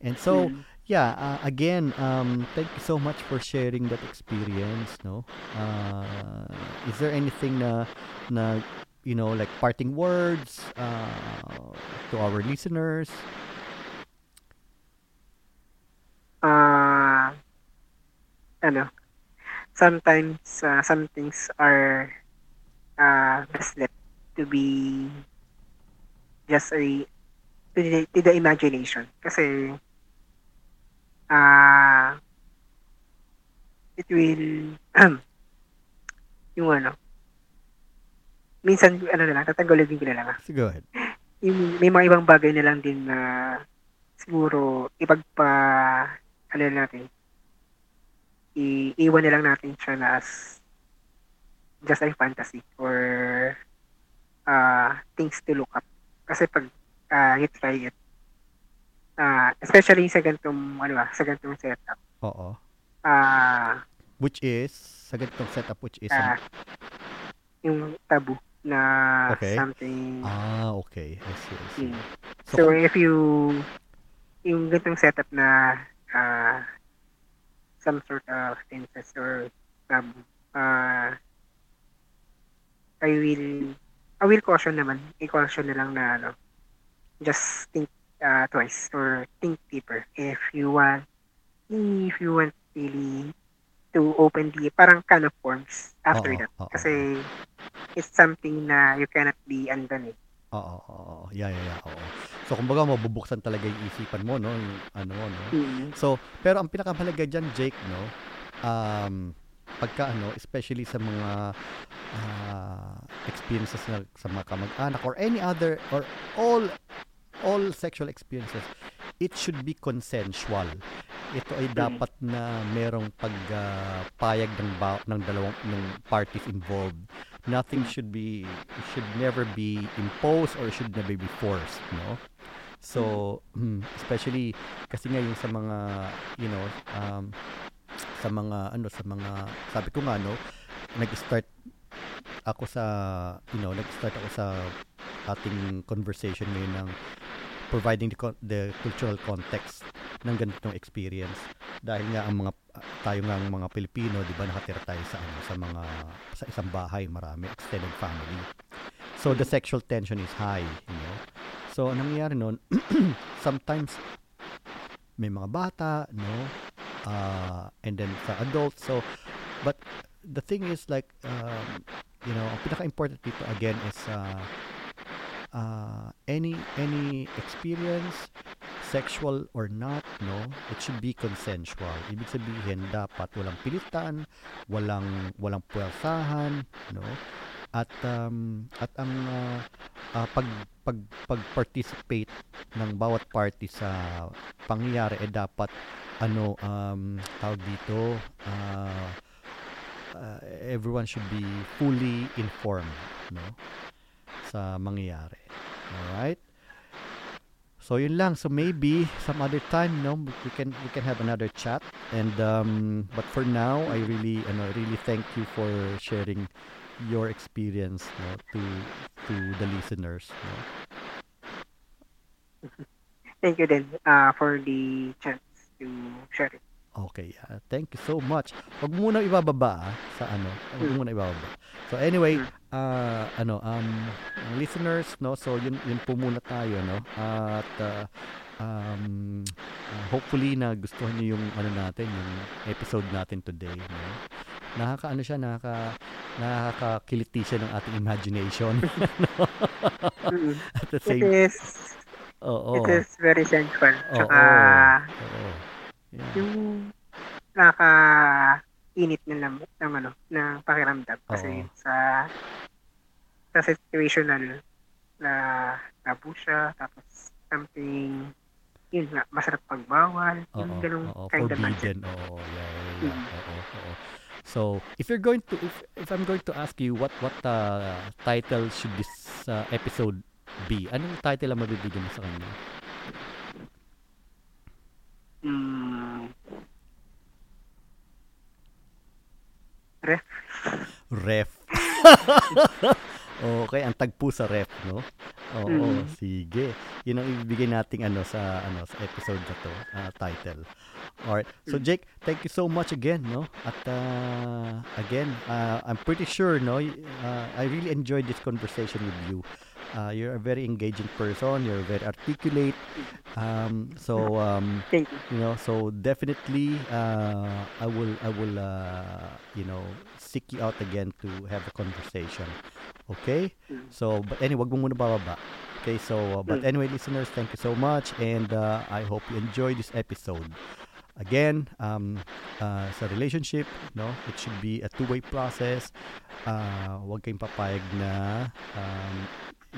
and so yeah, uh, again, um, thank you so much for sharing that experience, no? Uh, is there anything na na you know, like parting words uh, to our listeners? Ah, ano, sometimes uh, some things are uh, best left to be just a to the, to the imagination kasi ah it will yung ano minsan ano na lang tatanggalin ko na lang ah. So go ahead. yung may mga ibang bagay na lang din na siguro ipagpa ano na natin i- iwan na lang natin siya na as just a fantasy or uh, things to look up kasi pag uh, you try it uh, especially sa ganitong ano ba, sa ganitong setup Oo. ah Which is sa ganitong setup which is ah, yung tabu na Okay. something ah okay. I see. I see. Mm. So, So, if you, yung ganitong setup na uh, some sort of incest or taboo, uh, I will, I will caution naman, i-caution na lang na ano, just think uh, twice or think deeper if you want, if you want really to open the parang can of worms after Oo, that. oo. Kasi it's something na you cannot be undone eh. Oo, oo. Yeah, yeah, yeah. Oo. So, kumbaga, mabubuksan talaga yung isipan mo, no? Yung, ano, no? Mm. So, pero ang pinakamahalaga dyan, Jake, no? Um, pagka, ano, especially sa mga ah, experiences na sa mga kamag-anak or any other, or all, all sexual experiences, it should be consensual. Ito ay Mm. dapat na merong pagpayag ng, ba- ng dalawang ng parties involved. Nothing Mm. should be, should never be imposed or should never be forced, no? So, mm, especially kasi nga yung sa mga, you know, um, sa mga, ano, sa mga, sabi ko nga, no, nag-start ako sa, you know, nag-start ako sa ating conversation ngayon ng providing the, the cultural context ng ganitong experience dahil nga ang mga tayo nga ang mga Pilipino, 'di ba, nakatira tayo sa ano, sa mga sa isang bahay, marami extended family. So the sexual tension is high, you know. So anong nangyayari noon, sometimes may mga bata, no? Uh, and then sa adults. So but the thing is like um, you know, ang pinaka-important dito again is uh, uh, any any experience sexual or not no it should be consensual ibig sabihin dapat walang pilitan walang walang puwersahan no at um, at ang uh, uh, pag pag pag-participate ng bawat party sa pangyayari eh dapat ano um tawag dito uh, uh, everyone should be fully informed no sa mangyayari. Alright? So yun lang. So maybe some other time no we can we can have another chat. And um but for now I really ano really thank you for sharing your experience no to to the listeners no Thank you din uh, for the chance to share it. Okay, yeah. Thank you so much. Huwag mo muna ibababa ah, sa ano. Huwag mo muna ibababa. So anyway, uh, ano um listeners no, so yun yun po muna tayo no. At uh, um uh, hopefully na gustuhan niyo yung ano natin, yung episode natin today, no. Nakaka ano siya, nakaka nakakakiliti siya ng ating imagination. no? Mm. At the It same is Oo. it is very sensual. Oo. Tsaka Oo. Yeah. yung naka init na ng, ng ano ng pakiramdam kasi Oo. sa sa situational na tabu siya tapos something yun nga masarap pagbawal yung Oo, ganung oo, kind of mindset. Oo, yeah, yeah, yeah. Mm. Oo, oo. So, if you're going to if, if I'm going to ask you what what uh, title should this uh, episode be? Anong title ang mabibigyan mo sa kanya? mm, ref Ref. okay, ang tagpo sa ref, no? Oo, Mm. sige. Yun ang ibibigay nating ano sa ano sa episode na to, uh, title. Alright. So Mm. Jake, thank you so much again, no? At uh, again, uh, I'm pretty sure, no, uh, I really enjoyed this conversation with you. Uh, you're a very engaging person. You're very articulate. Um, so um, thank you you know so definitely uh, i will i will uh, you know seek you out again to have a conversation okay? Mm. so but anyway wag mo muna bababa okay? So uh, but Mm. anyway listeners thank you so much and uh, i hope you enjoy this episode. Again um uh, sa relationship no? It should be a two-way process. Uh, wag kayong papayag na um,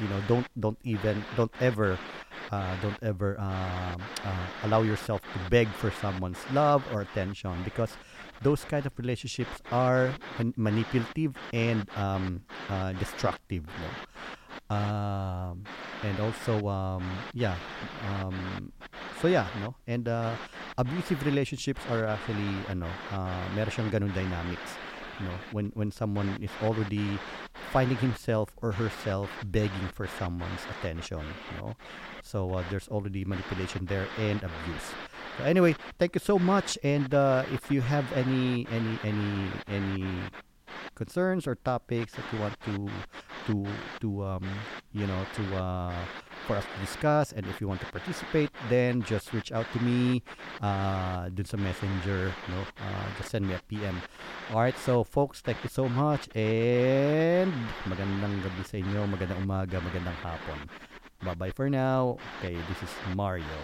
you know don't don't even don't ever uh, don't ever um, uh, allow yourself to beg for someone's love or attention because those kind of relationships are man- manipulative and um, uh, destructive um, and also um, yeah um, so yeah no? And uh, abusive relationships are actually ano uh, meron siyang ganun dynamics no? When when someone is already finding himself or herself begging for someone's attention no? So uh, there's already manipulation there and abuse anyway thank you so much and uh, if you have any any any any concerns or topics that you want to to to um you know to uh for us to discuss. And if you want to participate, then just reach out to me uh, dun sa messenger. No? Uh, just send me a PM. Alright, so folks, thank you so much. And magandang gabi sa inyo, magandang umaga, magandang hapon. Bye-bye for now. Okay, this is Mario.